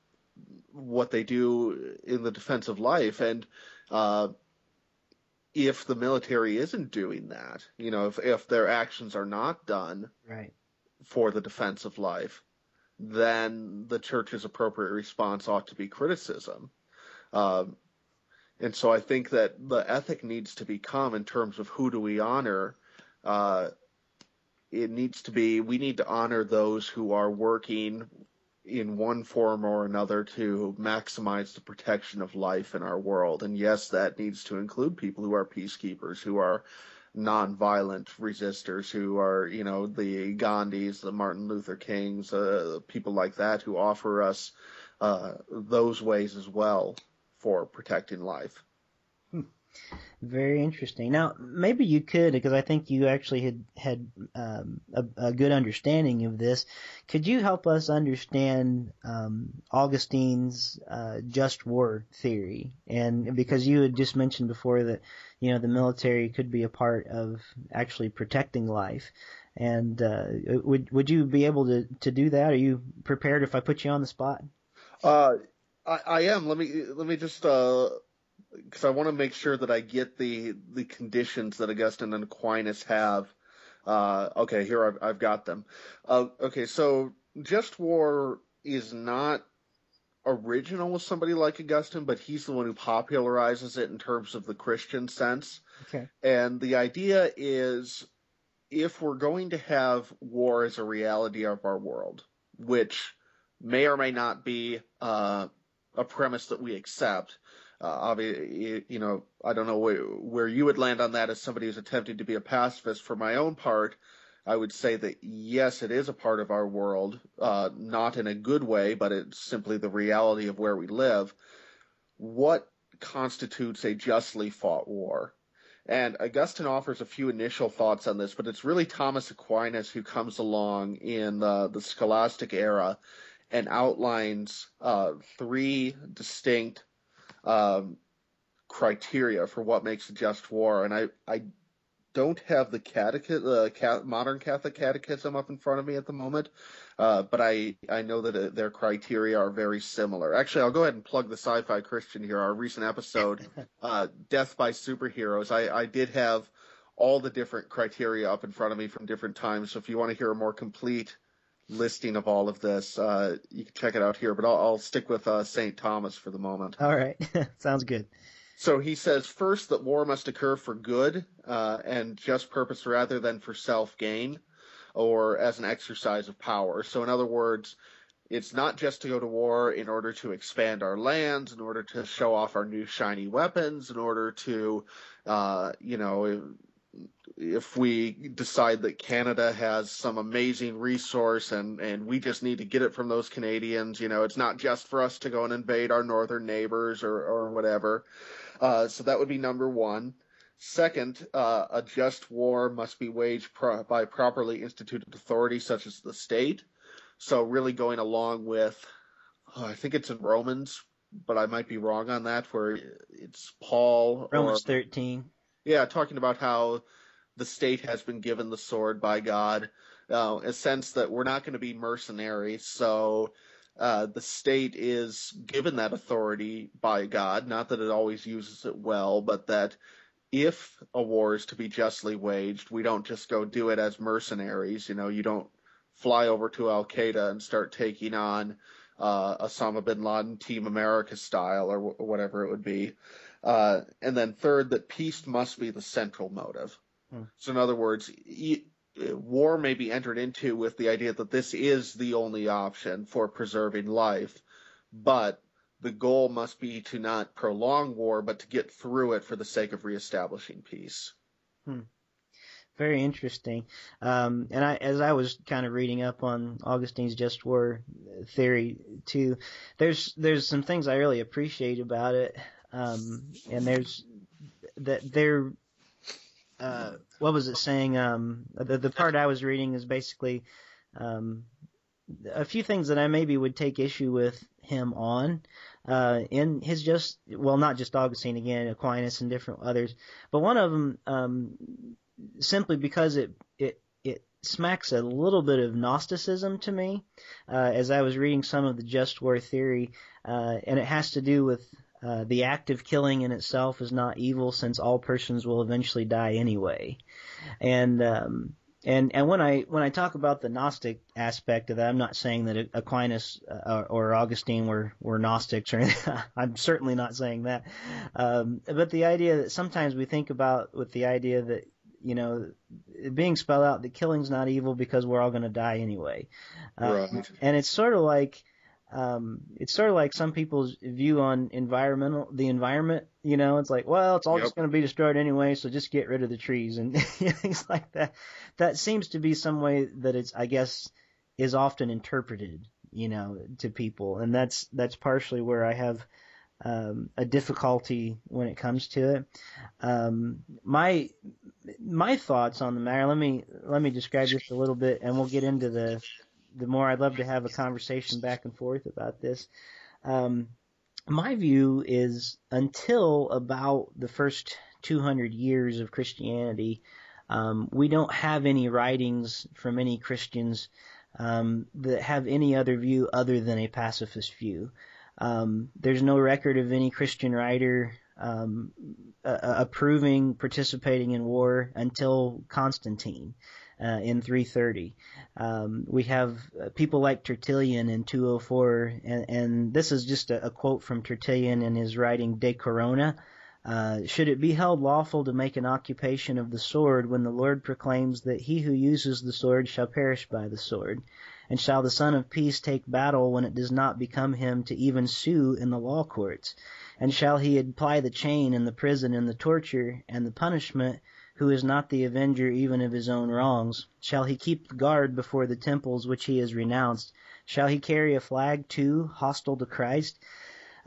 what they do in the defense of life. And uh, if the military isn't doing that, you know, if, if their actions are not done Right. for the defense of life, then the church's appropriate response ought to be criticism. Um, and so I think that the ethic needs to become, in terms of who do we honor, uh, it needs to be we need to honor those who are working in one form or another to maximize the protection of life in our world. And yes, that needs to include people who are peacekeepers, who are nonviolent resistors, who are, you know, the Gandhis, the Martin Luther Kings, uh, people like that who offer us uh, those ways as well for protecting life. Very interesting. Now, maybe you could, because I think you actually had had um, a, a good understanding of this. Could you help us understand um, Augustine's uh, just war theory? And because you had just mentioned before that, you know, the military could be a part of actually protecting life. And uh, would would you be able to to do that? Are you prepared if I put you on the spot? Uh, I, I am. Let me let me just because I want to make sure that I get the the conditions that Augustine and Aquinas have. Uh, okay, here I've I've got them. Uh, okay, so just war is not original with somebody like Augustine, but he's the one who popularizes it in terms of the Christian sense. Okay. And the idea is if we're going to have war as a reality of our world, which may or may not be uh, a premise that we accept. Uh, obviously, you know, I don't know where, where you would land on that as somebody who's attempting to be a pacifist. For my own part, I would say that yes, it is a part of our world, uh, not in a good way, but it's simply the reality of where we live. What constitutes a justly fought war? And Augustine offers a few initial thoughts on this, but it's really Thomas Aquinas who comes along in the scholastic era and outlines uh, three distinct um, criteria for what makes a just war. And I, I don't have the catechism, the uh, modern Catholic catechism up in front of me at the moment, uh, but I, I know that uh, their criteria are very similar. Actually, I'll go ahead and plug the Sci-Fi Christian here. Our recent episode, [laughs] uh, Death by Superheroes. I, I did have all the different criteria up in front of me from different times. So if you want to hear a more complete listing of all of this, uh, you can check it out here. But I'll, I'll stick with uh, St. Thomas for the moment. All right. [laughs] Sounds good. So he says first that war must occur for good uh, and just purpose rather than for self gain or as an exercise of power. So, in other words, it's not just to go to war in order to expand our lands, in order to show off our new shiny weapons, in order to, uh, you know, if we decide that Canada has some amazing resource and, and we just need to get it from those Canadians, you know, it's not just for us to go and invade our northern neighbors or, or whatever. Uh, so that would be number one. Second, uh, a just war must be waged pro- by properly instituted authority such as the state. So really going along with, oh, I think it's in Romans, but I might be wrong on that, where it's Paul. Romans or, 13. Yeah, talking about how the state has been given the sword by God, uh, a sense that we're not going to be mercenaries. So uh, the state is given that authority by God. Not that it always uses it well, but that if a war is to be justly waged, we don't just go do it as mercenaries. You know, you don't fly over to Al Qaeda and start taking on uh, Osama bin Laden, Team America style, or w- whatever it would be. Uh, and then third, that peace must be the central motive. Hmm. So, in other words, e- war may be entered into with the idea that this is the only option for preserving life, but the goal must be to not prolong war, but to get through it for the sake of reestablishing peace. Very interesting. Um, and I, as I was kind of reading up on Augustine's just war theory too, there's there's some things I really appreciate about it. Um, and there's that there. Uh, what was it saying? Um, the the part I was reading is basically um, a few things that I maybe would take issue with him on. Uh, in his just well, not just Augustine again, Aquinas and different others, but one of them um, simply because it it it smacks a little bit of Gnosticism to me, uh, as I was reading some of the just war theory, uh, and it has to do with uh, the act of killing in itself is not evil, since all persons will eventually die anyway, and um, and and when I when I talk about the Gnostic aspect of that, I'm not saying that Aquinas uh, or Augustine were were Gnostics or anything. [laughs] I'm certainly not saying that. Um, but the idea that sometimes we think about with the idea that you know being spelled out that killing's not evil because we're all going to die anyway. Uh, Right. And it's sort of like um, it's sort of like some people's view on environmental the environment. You know, it's like, well, it's all Yep. just going to be destroyed anyway, so just get rid of the trees and [laughs] things like that. That seems to be some way that it's, I guess, is often interpreted. You know, to people, and that's that's partially where I have um, a difficulty when it comes to it. Um, my my thoughts on the matter. Let me let me describe this a little bit, and we'll get into the the more. I'd love to have a conversation back and forth about this. Um, my view is until about the first 200 years of Christianity, um, we don't have any writings from any Christians um, that have any other view other than a pacifist view. Um, there's no record of any Christian writer uh, approving participating in war until Constantine uh, in 330. Um, we have uh, people like Tertullian in 204, and, and this is just a, a quote from Tertullian in his writing De Corona. Uh, should it be held lawful to make an occupation of the sword when the Lord proclaims that he who uses the sword shall perish by the sword? And shall the Son of Peace take battle when it does not become him to even sue in the law courts? And shall he apply the chain and the prison and the torture and the punishment who is not the avenger even of his own wrongs? Shall he keep guard before the temples which he has renounced? Shall he carry a flag too, hostile to Christ?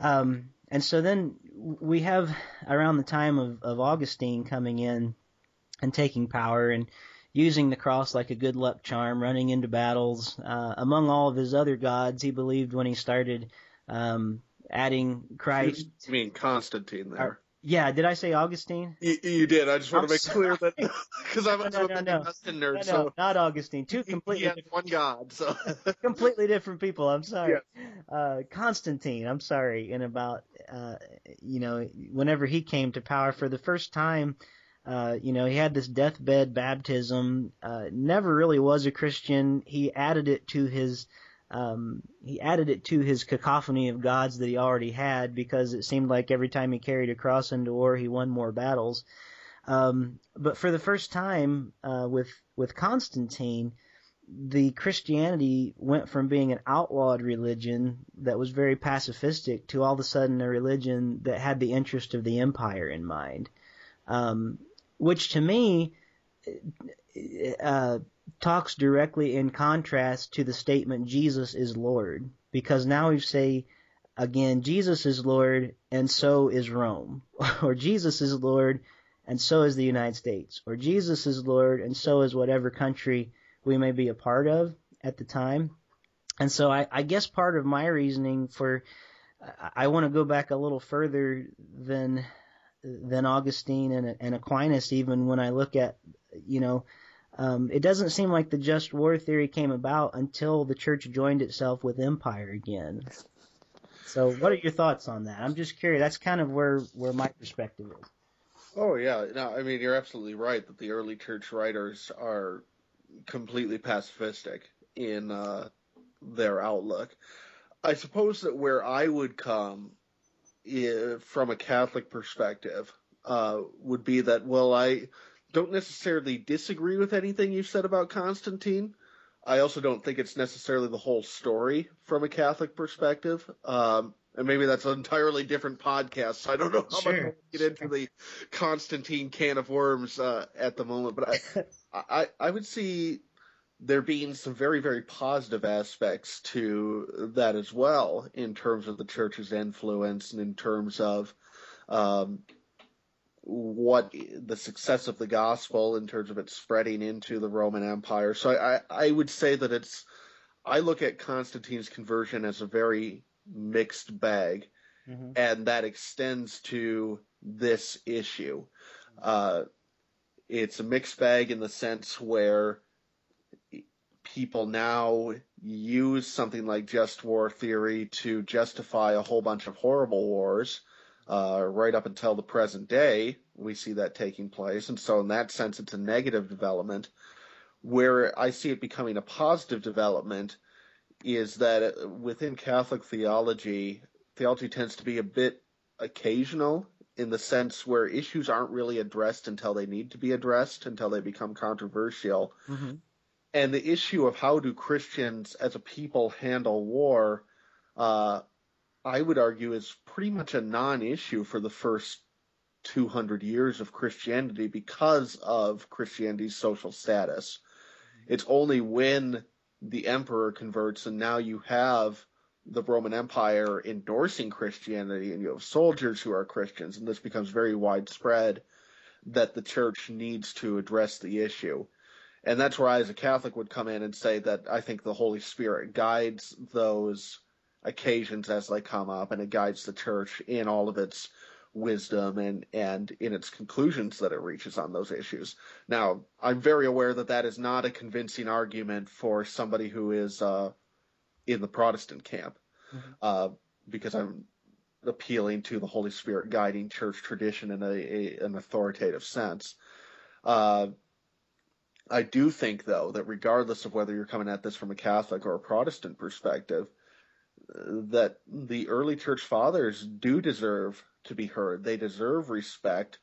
Um, and so then we have around the time of, of Augustine coming in and taking power and using the cross like a good luck charm, running into battles. Uh, among all of his other gods, he believed when he started um, adding Christ. You mean Constantine there? Yeah, did I say Augustine? You, you did. I just want I'm to make clear that because I'm, No, I'm no, a no. Augustine nerd, no, so not Augustine. Two [laughs] he completely has different, one God. So [laughs] completely different people. I'm sorry. Uh, Constantine. I'm sorry. And about uh, you know, whenever he came to power for the first time, uh, you know, he had this deathbed baptism. Uh, never really was a Christian. He added it to his um, he added it to his cacophony of gods that he already had because it seemed like every time he carried a cross into war, he won more battles. Um, but for the first time uh, with with Constantine, the Christianity went from being an outlawed religion that was very pacifistic to all of a sudden a religion that had the interest of the empire in mind, um, which to me uh, talks directly in contrast to the statement Jesus is Lord, because now we say again Jesus is Lord and so is Rome, [laughs] or Jesus is Lord and so is the United States, or Jesus is Lord, and so is whatever country we may be a part of at the time. And so I, I guess part of my reasoning for I, want to go back a little further than than Augustine and, and Aquinas, even when I look at you know um, it doesn't seem like the just war theory came about until the church joined itself with empire again. So, what are your thoughts on that? I'm just curious. That's kind of where where my perspective is. Oh yeah, no, I mean you're absolutely right that the early church writers are completely pacifistic in uh, their outlook. I suppose that where I would come if, from a Catholic perspective uh, would be that well I don't necessarily disagree with anything you've said about Constantine. I also don't think it's necessarily the whole story from a Catholic perspective. Um, and maybe that's an entirely different podcast. So I don't know how sure. much we'll get into the Constantine can of worms uh, at the moment, but [laughs] I, I, I would see there being some very, very positive aspects to that as well in terms of the church's influence and in terms of um, what the success of the gospel in terms of it spreading into the Roman Empire. So I, I would say that it's I look at Constantine's conversion as a very mixed bag, mm-hmm. and that extends to this issue. Uh, it's a mixed bag in the sense where people now use something like just war theory to justify a whole bunch of horrible wars uh, right up until the present day, we see that taking place. And so, in that sense, it's a negative development. Where I see it becoming a positive development is that within Catholic theology, theology tends to be a bit occasional in the sense where issues aren't really addressed until they need to be addressed, until they become controversial. Mm-hmm. And the issue of how do Christians as a people handle war uh, I would argue is pretty much a non-issue for the first 200 years of Christianity because of Christianity's social status. It's only when the emperor converts and now you have the Roman Empire endorsing Christianity and you have soldiers who are Christians and this becomes very widespread that the church needs to address the issue. And that's where I as a Catholic would come in and say that I think the Holy Spirit guides those occasions as they come up, and it guides the church in all of its wisdom and and in its conclusions that it reaches on those issues. Now, I'm very aware that that is not a convincing argument for somebody who is uh, in the Protestant camp, mm-hmm. uh, because I'm appealing to the Holy Spirit guiding church tradition in a, a an authoritative sense. Uh, I do think, though, that regardless of whether you're coming at this from a Catholic or a Protestant perspective, that the early church fathers do deserve to be heard. They deserve respect.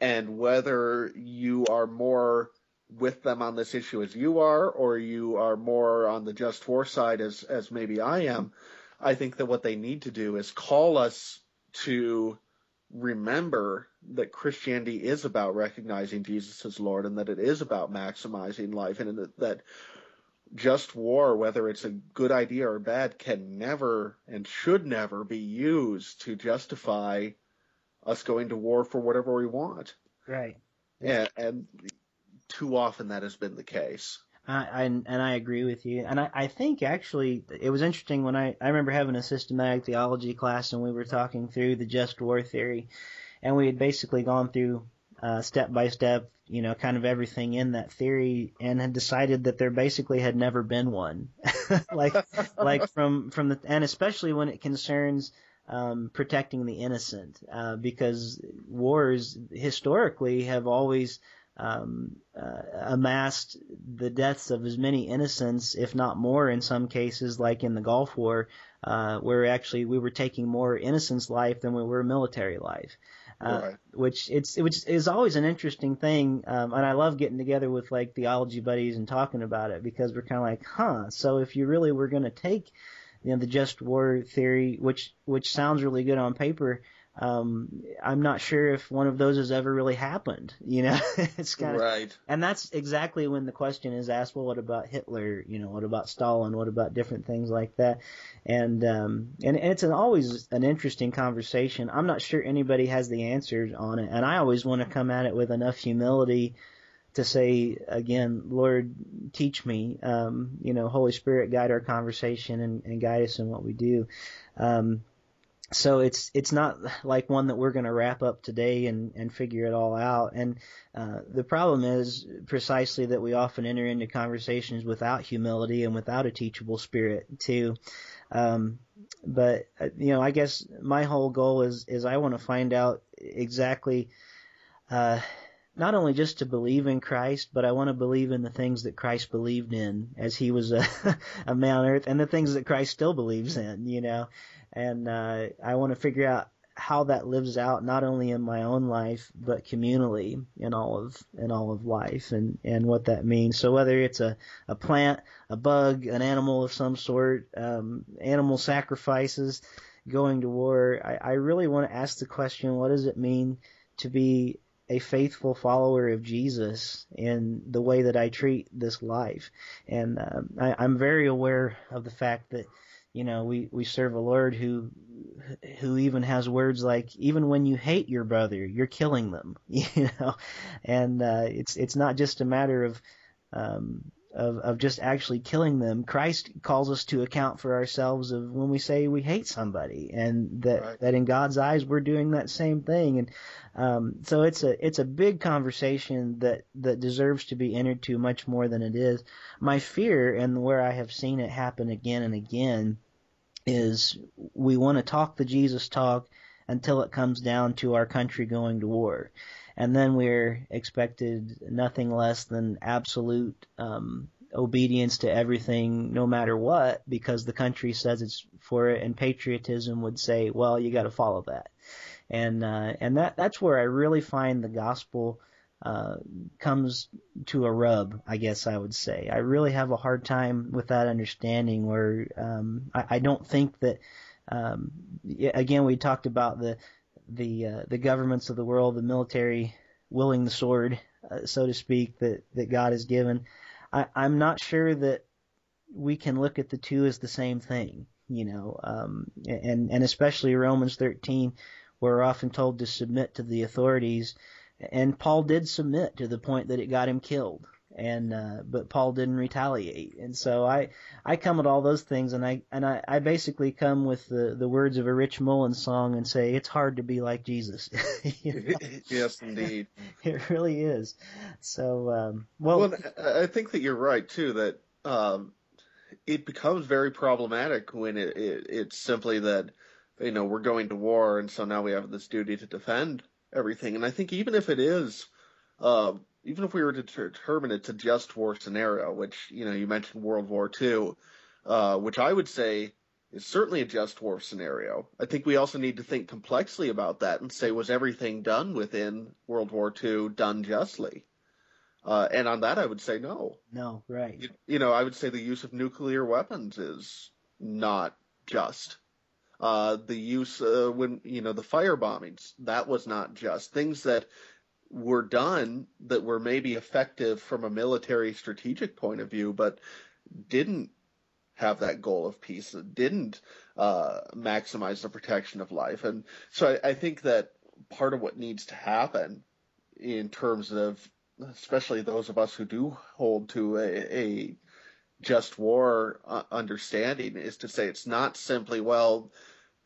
And whether you are more with them on this issue as you are, or you are more on the just war side as, as maybe I am, I think that what they need to do is call us to remember that Christianity is about recognizing Jesus as Lord and that it is about maximizing life and that, that just war, whether it's a good idea or bad, can never and should never be used to justify us going to war for whatever we want. Right. And, and too often that has been the case. I, I, and I agree with you. And I, I think actually it was interesting when I, I remember having a systematic theology class and we were talking through the just war theory and we had basically gone through uh, step by step, you know, kind of everything in that theory, and had decided that there basically had never been one, [laughs] like like from from the and especially when it concerns um, protecting the innocent, uh, because wars historically have always um, uh, amassed the deaths of as many innocents, if not more, in some cases, like in the Gulf War, uh, where actually we were taking more innocents' life than we were military life. Uh, right. which it's which is always an interesting thing, um, and I love getting together with like theology buddies and talking about it because we're kind of like, huh. So if you really were going to take, you know, the just war theory, which which sounds really good on paper, um, I'm not sure if one of those has ever really happened. You know, [laughs] it's kind of right. and that's exactly when the question is asked. Well, what about Hitler? You know, what about Stalin? What about different things like that? And um, and, and it's an, always an interesting conversation. I'm not sure anybody has the answers on it, and I always want to come at it with enough humility to say again, Lord, teach me. Um, you know, Holy Spirit, guide our conversation and, and guide us in what we do. Um, so it's it's not like one that we're going to wrap up today and and figure it all out. And uh, the problem is precisely that we often enter into conversations without humility and without a teachable spirit too. Um, but uh, you know, I guess my whole goal is is I want to find out exactly. Uh, not only just to believe in Christ, but I want to believe in the things that Christ believed in as he was a, [laughs] a man on earth and the things that Christ still believes in, you know? And uh, I want to figure out how that lives out not only in my own life but communally in all of in all of life and and what that means. So whether it's a a plant a bug an animal of some sort um animal sacrifices going to war I, I really want to ask the question what does it mean to be a faithful follower of Jesus in the way that I treat this life and um, I, I'm very aware of the fact that you know, we, we serve a Lord who who even has words like even when you hate your brother, you're killing them. [laughs] You know, and uh, it's it's not just a matter of um, of of just actually killing them. Christ calls us to account for ourselves of when we say we hate somebody, and that right. that in God's eyes we're doing that same thing. And um, so it's a it's a big conversation that that deserves to be entered to much more than it is. My fear, and where I have seen it happen again and again, is we want to talk the Jesus talk until it comes down to our country going to war. And then we're expected nothing less than absolute um, obedience to everything, no matter what, because the country says it's for it, and patriotism would say, well, you got to follow that. And uh, and that that's where I really find the gospel uh, comes to a rub, I guess I would say. I really have a hard time with that understanding where um, I, I don't think that um, again we talked about the the uh, the governments of the world, the military willing the sword, uh, so to speak, that that God has given. I, I'm not sure that we can look at the two as the same thing, you know, um, and and especially Romans 13, where we're often told to submit to the authorities and Paul did submit to the point that it got him killed. And uh, but Paul didn't retaliate, and so I I come at all those things, and I and I, I basically come with the the words of a Rich Mullins song and say it's hard to be like Jesus. [laughs] [laughs] yes, indeed, [laughs] it really is. So um, well, well, I think that you're right too. That um, it becomes very problematic when it, it it's simply that you know we're going to war, and so now we have this duty to defend everything. And I think even if it is, uh, even if we were to determine it's a just war scenario, which you know you mentioned World War II, uh, which I would say is certainly a just war scenario. I think we also need to think complexly about that and say was everything done within World War II done justly? Uh, and on that, I would say no. No, right. You, you know, I would say the use of nuclear weapons is not just. Uh, the use uh, when you know the fire bombings that was not just things that were done that were maybe effective from a military strategic point of view, but didn't have that goal of peace, didn't uh, maximize the protection of life, and so I, I think that part of what needs to happen in terms of especially those of us who do hold to a, a just war uh, understanding is to say it's not simply well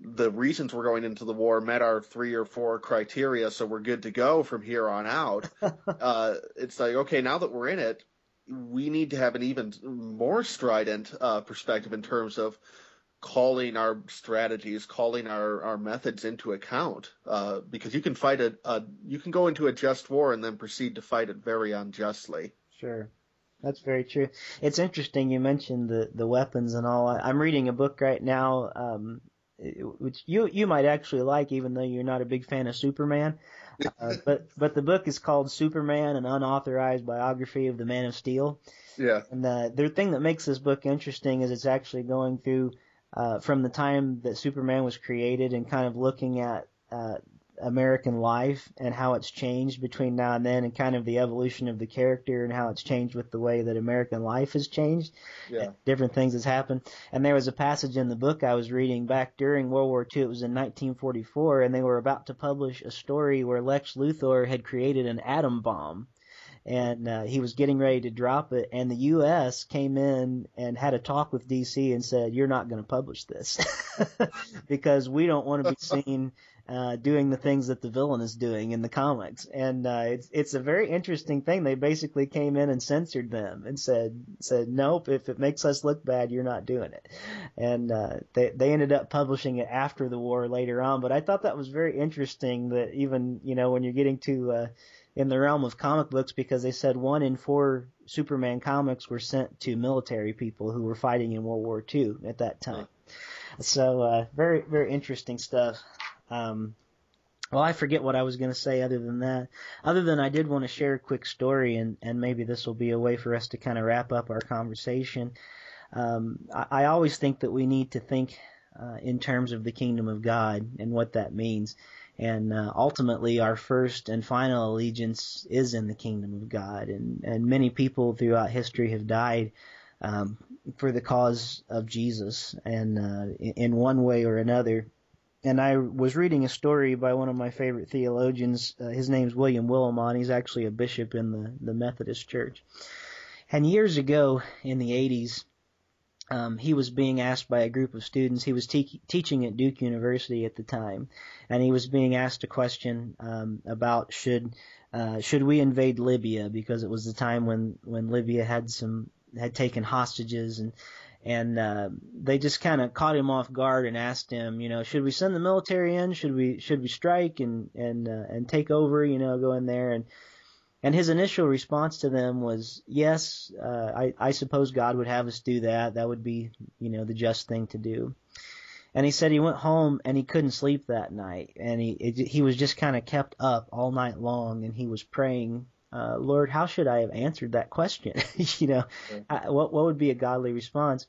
the reasons we're going into the war met our three or four criteria, so we're good to go from here on out. [laughs] uh, it's like, okay, now that we're in it, we need to have an even more strident uh, perspective in terms of calling our strategies, calling our, our methods into account. Uh, because you can fight a, a, you can go into a just war and then proceed to fight it very unjustly. Sure. That's very true. It's interesting you mentioned the, the weapons and all. I'm reading a book right now. Um, which you you might actually like, even though you're not a big fan of Superman. [laughs] Uh, but but the book is called Superman: An Unauthorized Biography of the Man of Steel. Yeah. And uh, the thing that makes this book interesting is it's actually going through uh, from the time that Superman was created and kind of looking at uh, American life and how it's changed between now and then, and kind of the evolution of the character and how it's changed with the way that American life has changed. Yeah. Different things has happened. And there was a passage in the book I was reading back during World War II. It was in 1944, and they were about to publish a story where Lex Luthor had created an atom bomb and uh, he was getting ready to drop it, and the U.S. came in and had a talk with D.C. and said, "You're not going to publish this [laughs] because we don't want to be [laughs] seen uh, doing the things that the villain is doing in the comics." And uh, it's it's a very interesting thing. They basically came in and censored them and said said, "Nope, if it makes us look bad, you're not doing it." And uh, they they ended up publishing it after the war later on. But I thought that was very interesting that even you know when you're getting to uh, in the realm of comic books because they said one in four Superman comics were sent to military people who were fighting in World War II at that time. So uh, very very interesting stuff. Um, well, I forget what I was going to say other than that. Other than I did want to share a quick story, and, and maybe this will be a way for us to kind of wrap up our conversation. Um, I, I always think that we need to think uh, in terms of the kingdom of God and what that means. And uh, ultimately, our first and final allegiance is in the kingdom of God. And, and many people throughout history have died um, for the cause of Jesus, and uh, in one way or another. And I was reading a story by one of my favorite theologians. Uh, his name's William Willimon. He's actually a bishop in the, the Methodist Church. And years ago, in the 80s, um, he was being asked by a group of students. He was te- teaching at Duke University at the time, and he was being asked a question um, about should uh, should we invade Libya because it was the time when when Libya had some had taken hostages and and uh, they just kind of caught him off guard and asked him, you know, should we send the military in? Should we should we strike and and uh, and take over? You know, go in there and and his initial response to them was, yes, uh, I, I suppose God would have us do that. That would be, you know, the just thing to do. And he said he went home and he couldn't sleep that night, and he it, he was just kind of kept up all night long, and he was praying, uh, Lord, how should I have answered that question? [laughs] you know, I, what what would be a godly response?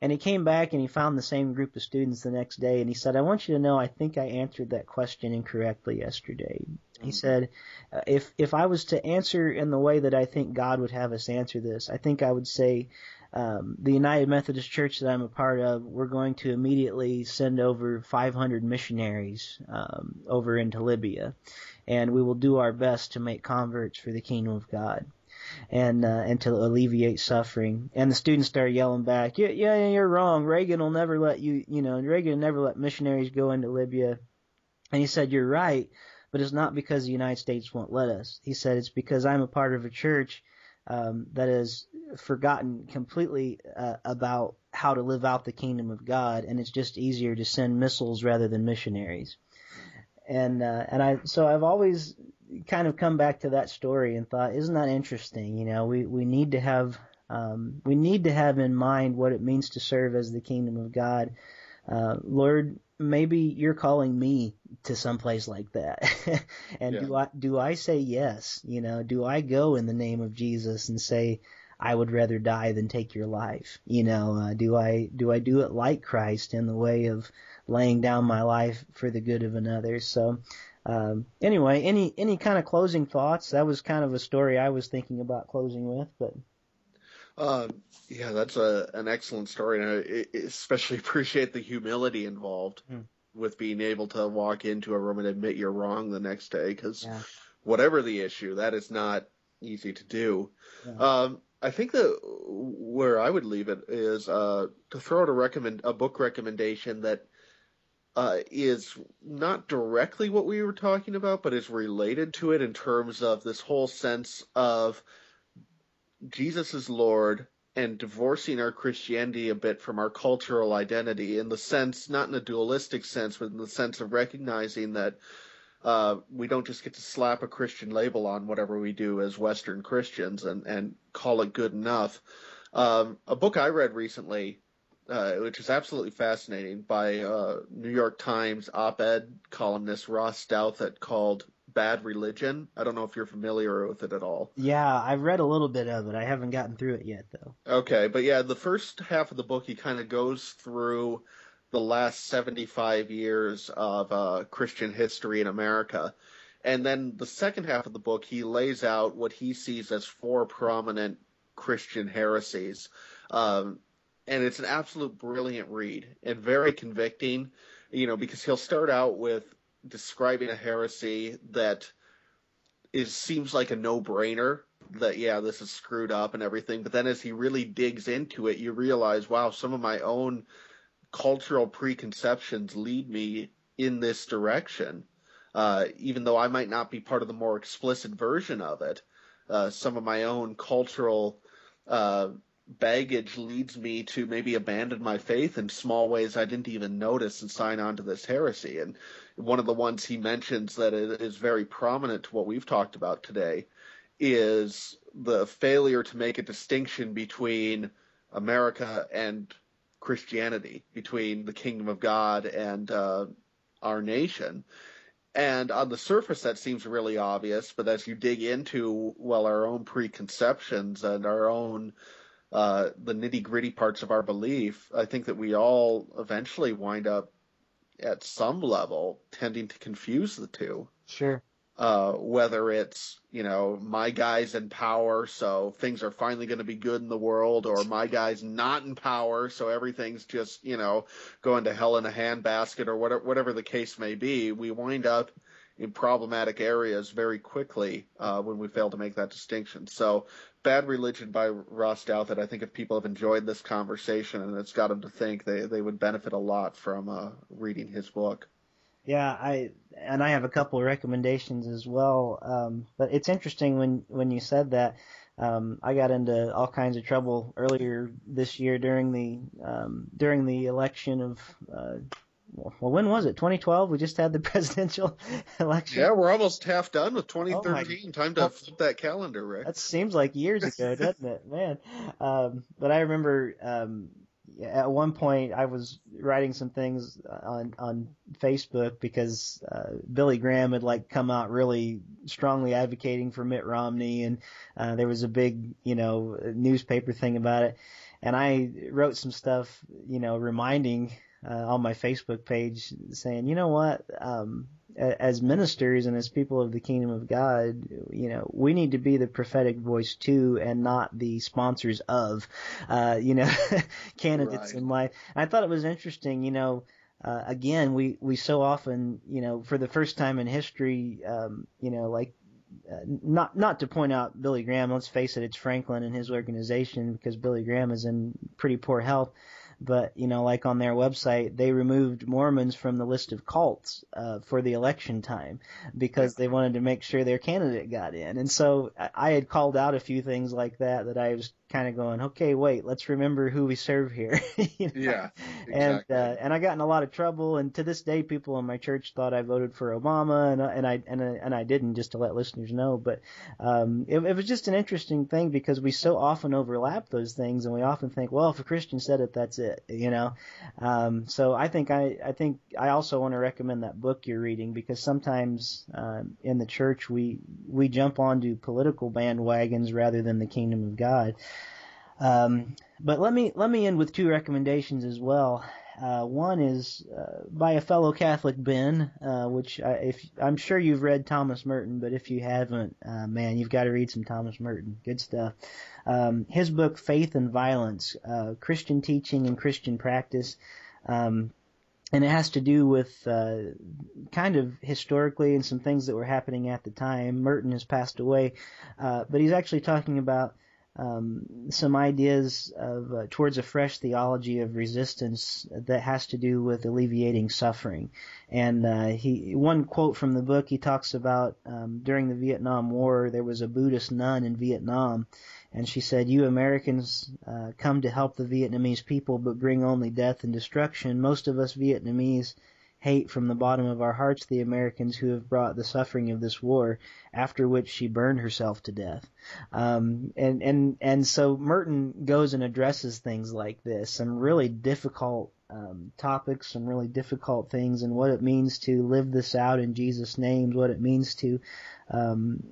And he came back and he found the same group of students the next day, and he said, I want you to know I think I answered that question incorrectly yesterday. He said, uh, if if I was to answer in the way that I think God would have us answer this, I think I would say, um, the United Methodist Church that I'm a part of, we're going to immediately send over 500 missionaries um, over into Libya, and we will do our best to make converts for the kingdom of God. And uh, and to alleviate suffering, and the students start yelling back, "Yeah, yeah, you're wrong. Reagan will never let you, you know, Reagan never let missionaries go into Libya." And he said, "You're right, but it's not because the United States won't let us. He said it's because I'm a part of a church um, that has forgotten completely uh, about how to live out the kingdom of God, and it's just easier to send missiles rather than missionaries. And uh, and I so I've always kind of come back to that story and thought, isn't that interesting? You know, we we need to have um, we need to have in mind what it means to serve as the kingdom of God. Uh, Lord, maybe you're calling me to some place like that. [laughs] and Yeah. do I do I say yes? You know, do I go in the name of Jesus and say I would rather die than take your life? You know, uh, do I do I do it like Christ in the way of laying down my life for the good of another? So um, anyway, any any kind of closing thoughts? That was kind of a story I was thinking about closing with, but Uh, yeah, that's a an excellent story, and I especially [laughs] appreciate the humility involved Hmm. with being able to walk into a room and admit you're wrong the next day. Because Yeah. whatever the issue, that is not easy to do. Yeah. Um, I think that where I would leave it is uh, to throw out a recommend a book recommendation that uh, is not directly what we were talking about, but is related to it in terms of this whole sense of Jesus is Lord and divorcing our Christianity a bit from our cultural identity in the sense, not in a dualistic sense, but in the sense of recognizing that uh, we don't just get to slap a Christian label on whatever we do as Western Christians and, and call it good enough. Um, a book I read recently, uh, which is absolutely fascinating, by uh, New York Times op-ed columnist Ross Douthat called "Bad Religion." I don't know if you're familiar with it at all. yeah, I've read a little bit of it. I haven't gotten through it yet though. Okay, but yeah, the first half of the book he kind of goes through the last 75 years of uh, Christian history in America. And then the second half of the book, he lays out what he sees as four prominent Christian heresies. Um, and it's an absolute brilliant read and very convicting, you know, because he'll start out with describing a heresy that is seems like a no-brainer that yeah, this is screwed up and everything, but then as he really digs into it, you realize, wow, some of my own cultural preconceptions lead me in this direction. Uh, even though I might not be part of the more explicit version of it, uh, some of my own cultural uh, baggage leads me to maybe abandon my faith in small ways I didn't even notice and sign on to this heresy. And one of the ones he mentions that is very prominent to what we've talked about today is the failure to make a distinction between America and Christianity, between the kingdom of God and uh, our nation. And on the surface, that seems really obvious, but as you dig into, well, our own preconceptions and our own, uh, the nitty gritty parts of our belief, I think that we all eventually wind up at some level tending to confuse the two. Sure uh, whether it's you know my guy's in power, so things are finally going to be good in the world, or my guy's not in power, so everything's just you know going to hell in a handbasket, or whatever whatever the case may be. We wind up in problematic areas very quickly uh, when we fail to make that distinction. So, Bad Religion by Ross Douthat, I think if people have enjoyed this conversation and it's got them to think, they they would benefit a lot from uh, reading his book. Yeah, I and I have a couple of recommendations as well. Um, but it's interesting when when you said that. Um, I got into all kinds of trouble earlier this year during the um, during the election of. Uh, well, when was it? 2012. We just had the [laughs] presidential election. Yeah, we're almost half done with 2013. Oh Time to flip that calendar, Rick. That seems like years ago, [laughs] doesn't it, man? Um, but I remember um, at one point I was writing some things on on Facebook because uh, Billy Graham had like come out really strongly advocating for Mitt Romney, and uh, there was a big you know newspaper thing about it, and I wrote some stuff you know reminding uh, on my Facebook page saying you know what um, as ministers and as people of the kingdom of God, you know, we need to be the prophetic voice too, and not the sponsors of, uh, you know, [laughs] candidates right. in life. I thought it was interesting, you know. Uh, again, we we so often, you know, for the first time in history, um, you know, like uh, not not to point out Billy Graham. Let's face it, it's Franklin and his organization because Billy Graham is in pretty poor health but you know, like on their website, they removed Mormons from the list of cults uh, for the election time because they wanted to make sure their candidate got in. And so I had called out a few things like that that I was kind of going, okay, wait, let's remember who we serve here. [laughs] you know? Yeah, exactly. and uh, and I got in a lot of trouble, and to this day, people in my church thought I voted for Obama, and and I and I, and I didn't, just to let listeners know. But um, it, it was just an interesting thing because we so often overlap those things, and we often think, well, if a Christian said it, that's it, you know. Um, so I think I I think I also want to recommend that book you're reading because sometimes um, in the church we we jump onto political bandwagons rather than the kingdom of God. Um, but let me let me end with two recommendations as well. Uh, one is uh, by a fellow Catholic, Ben, uh, which I, if I'm sure you've read Thomas Merton, but if you haven't, uh, man, you've got to read some Thomas Merton. Good stuff. Um, his book, Faith and Violence: uh, Christian Teaching and Christian Practice. Um, and it has to do with uh, kind of historically and some things that were happening at the time. Merton has passed away, uh, but he's actually talking about um, some ideas of uh, towards a fresh theology of resistance that has to do with alleviating suffering. And uh, he one quote from the book he talks about um, during the Vietnam War there was a Buddhist nun in Vietnam, and she said, "You Americans uh, come to help the Vietnamese people, but bring only death and destruction. Most of us Vietnamese." Hate from the bottom of our hearts the Americans who have brought the suffering of this war, after which she burned herself to death. Um, and, and, and so Merton goes and addresses things like this, some really difficult um, topics, some really difficult things, and what it means to live this out in Jesus' name, what it means to um,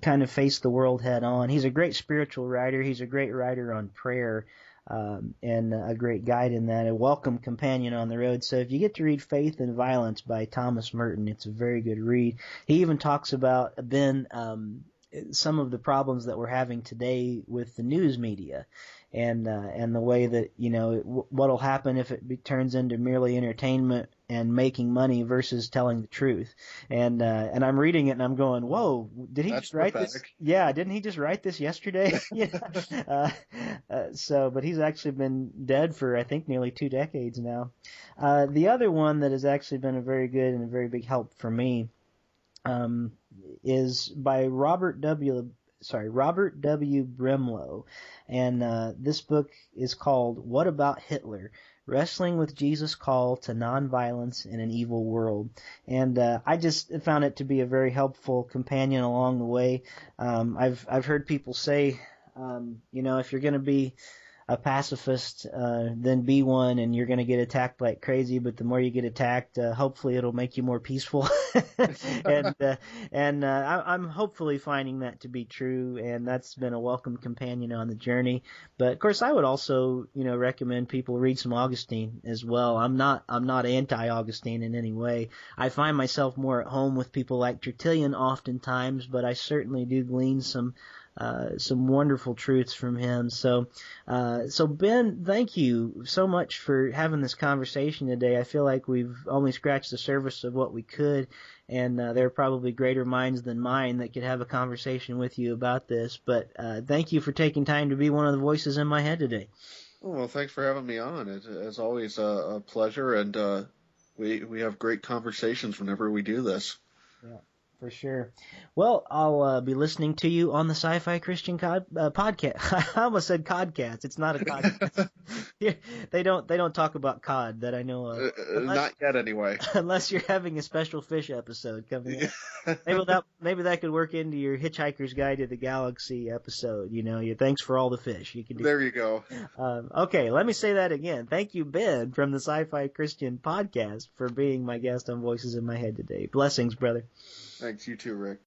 kind of face the world head on. He's a great spiritual writer. He's a great writer on prayer. Um, and a great guide in that, a welcome companion on the road. So if you get to read Faith and Violence by Thomas Merton, it's a very good read. He even talks about Ben um, some of the problems that we're having today with the news media and uh, and the way that you know what'll happen if it be, turns into merely entertainment and making money versus telling the truth. And uh, and I'm reading it and I'm going, whoa, did he That's just write prophetic. this? Yeah, didn't he just write this yesterday? [laughs] yeah. Uh, uh, so, but he's actually been dead for I think nearly two decades now. Uh, the other one that has actually been a very good and a very big help for me um, is by Robert W. Sorry, Robert W. Brimlow, and uh, this book is called "What About Hitler." Wrestling with Jesus' call to nonviolence in an evil world, and uh, I just found it to be a very helpful companion along the way. Um, I've I've heard people say, um, you know, if you're going to be a pacifist, uh, then be one, and you're going to get attacked like crazy. But the more you get attacked, uh, hopefully it'll make you more peaceful. [laughs] and uh, and uh, I, I'm hopefully finding that to be true, and that's been a welcome companion on the journey. But of course, I would also you know recommend people read some Augustine as well. I'm not I'm not anti-Augustine in any way. I find myself more at home with people like Tertullian oftentimes, but I certainly do glean some uh, some wonderful truths from him. So, uh, so Ben, thank you so much for having this conversation today. I feel like we've only scratched the surface of what we could, and uh, there are probably greater minds than mine that could have a conversation with you about this. But uh, thank you for taking time to be one of the voices in my head today. Oh, well, thanks for having me on. It, it's always a, a pleasure, and uh, we we have great conversations whenever we do this. For sure. Well, I'll uh, be listening to you on the Sci-Fi Christian cod, uh, podcast. [laughs] I almost said codcast. It's not a podcast. [laughs] [laughs] They don't they don't talk about cod that I know Uh, of. uh, not yet, anyway. Unless you're having a special fish episode coming up. maybe that maybe that could work into your Hitchhiker's Guide to the Galaxy episode. You know, you thanks for all the fish. You can do. there you go. Um, okay, let me say that again. Thank you, Ben, from the Sci-Fi Christian podcast, for being my guest on Voices in My Head today. Blessings, brother. Thanks, you too, Rick.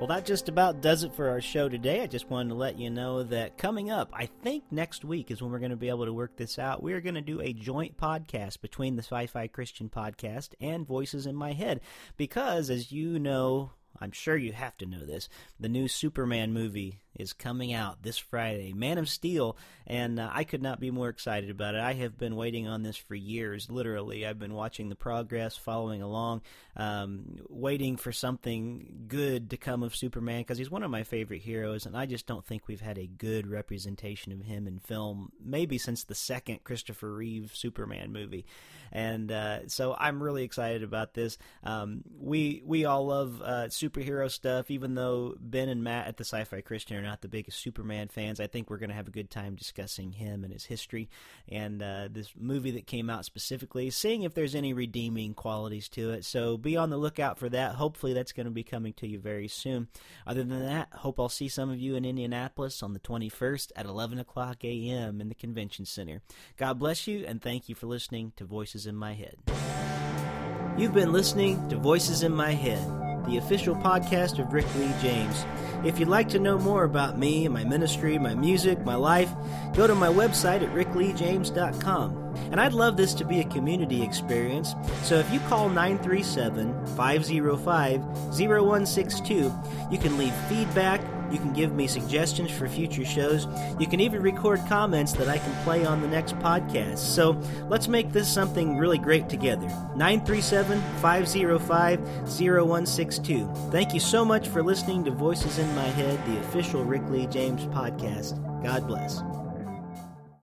Well, that just about does it for our show today. I just wanted to let you know that coming up, I think next week is when we're going to be able to work this out. We're going to do a joint podcast between the Sci Fi Christian podcast and Voices in My Head. Because, as you know, I'm sure you have to know this, the new Superman movie is coming out this Friday, Man of Steel, and uh, I could not be more excited about it. I have been waiting on this for years, literally. I've been watching the progress, following along, um, waiting for something good to come of Superman because he's one of my favorite heroes, and I just don't think we've had a good representation of him in film, maybe since the second Christopher Reeve Superman movie. And uh, so I'm really excited about this. Um, we we all love uh, superhero stuff, even though Ben and Matt at the Sci-Fi Christian are not the biggest Superman fans. I think we're going to have a good time discussing him and his history and uh, this movie that came out specifically, seeing if there's any redeeming qualities to it. So be on the lookout for that. Hopefully, that's going to be coming to you very soon. Other than that, hope I'll see some of you in Indianapolis on the 21st at 11 o'clock a.m. in the convention center. God bless you, and thank you for listening to Voices in My Head. You've been listening to Voices in My Head, the official podcast of Rick Lee James. If you'd like to know more about me, my ministry, my music, my life, go to my website at rickleejames.com. And I'd love this to be a community experience, so if you call 937 505 0162, you can leave feedback, you can give me suggestions for future shows, you can even record comments that I can play on the next podcast. So let's make this something really great together. 937 505 0162. Thank you so much for listening to Voices in My Head, the official Rick Lee James podcast. God bless.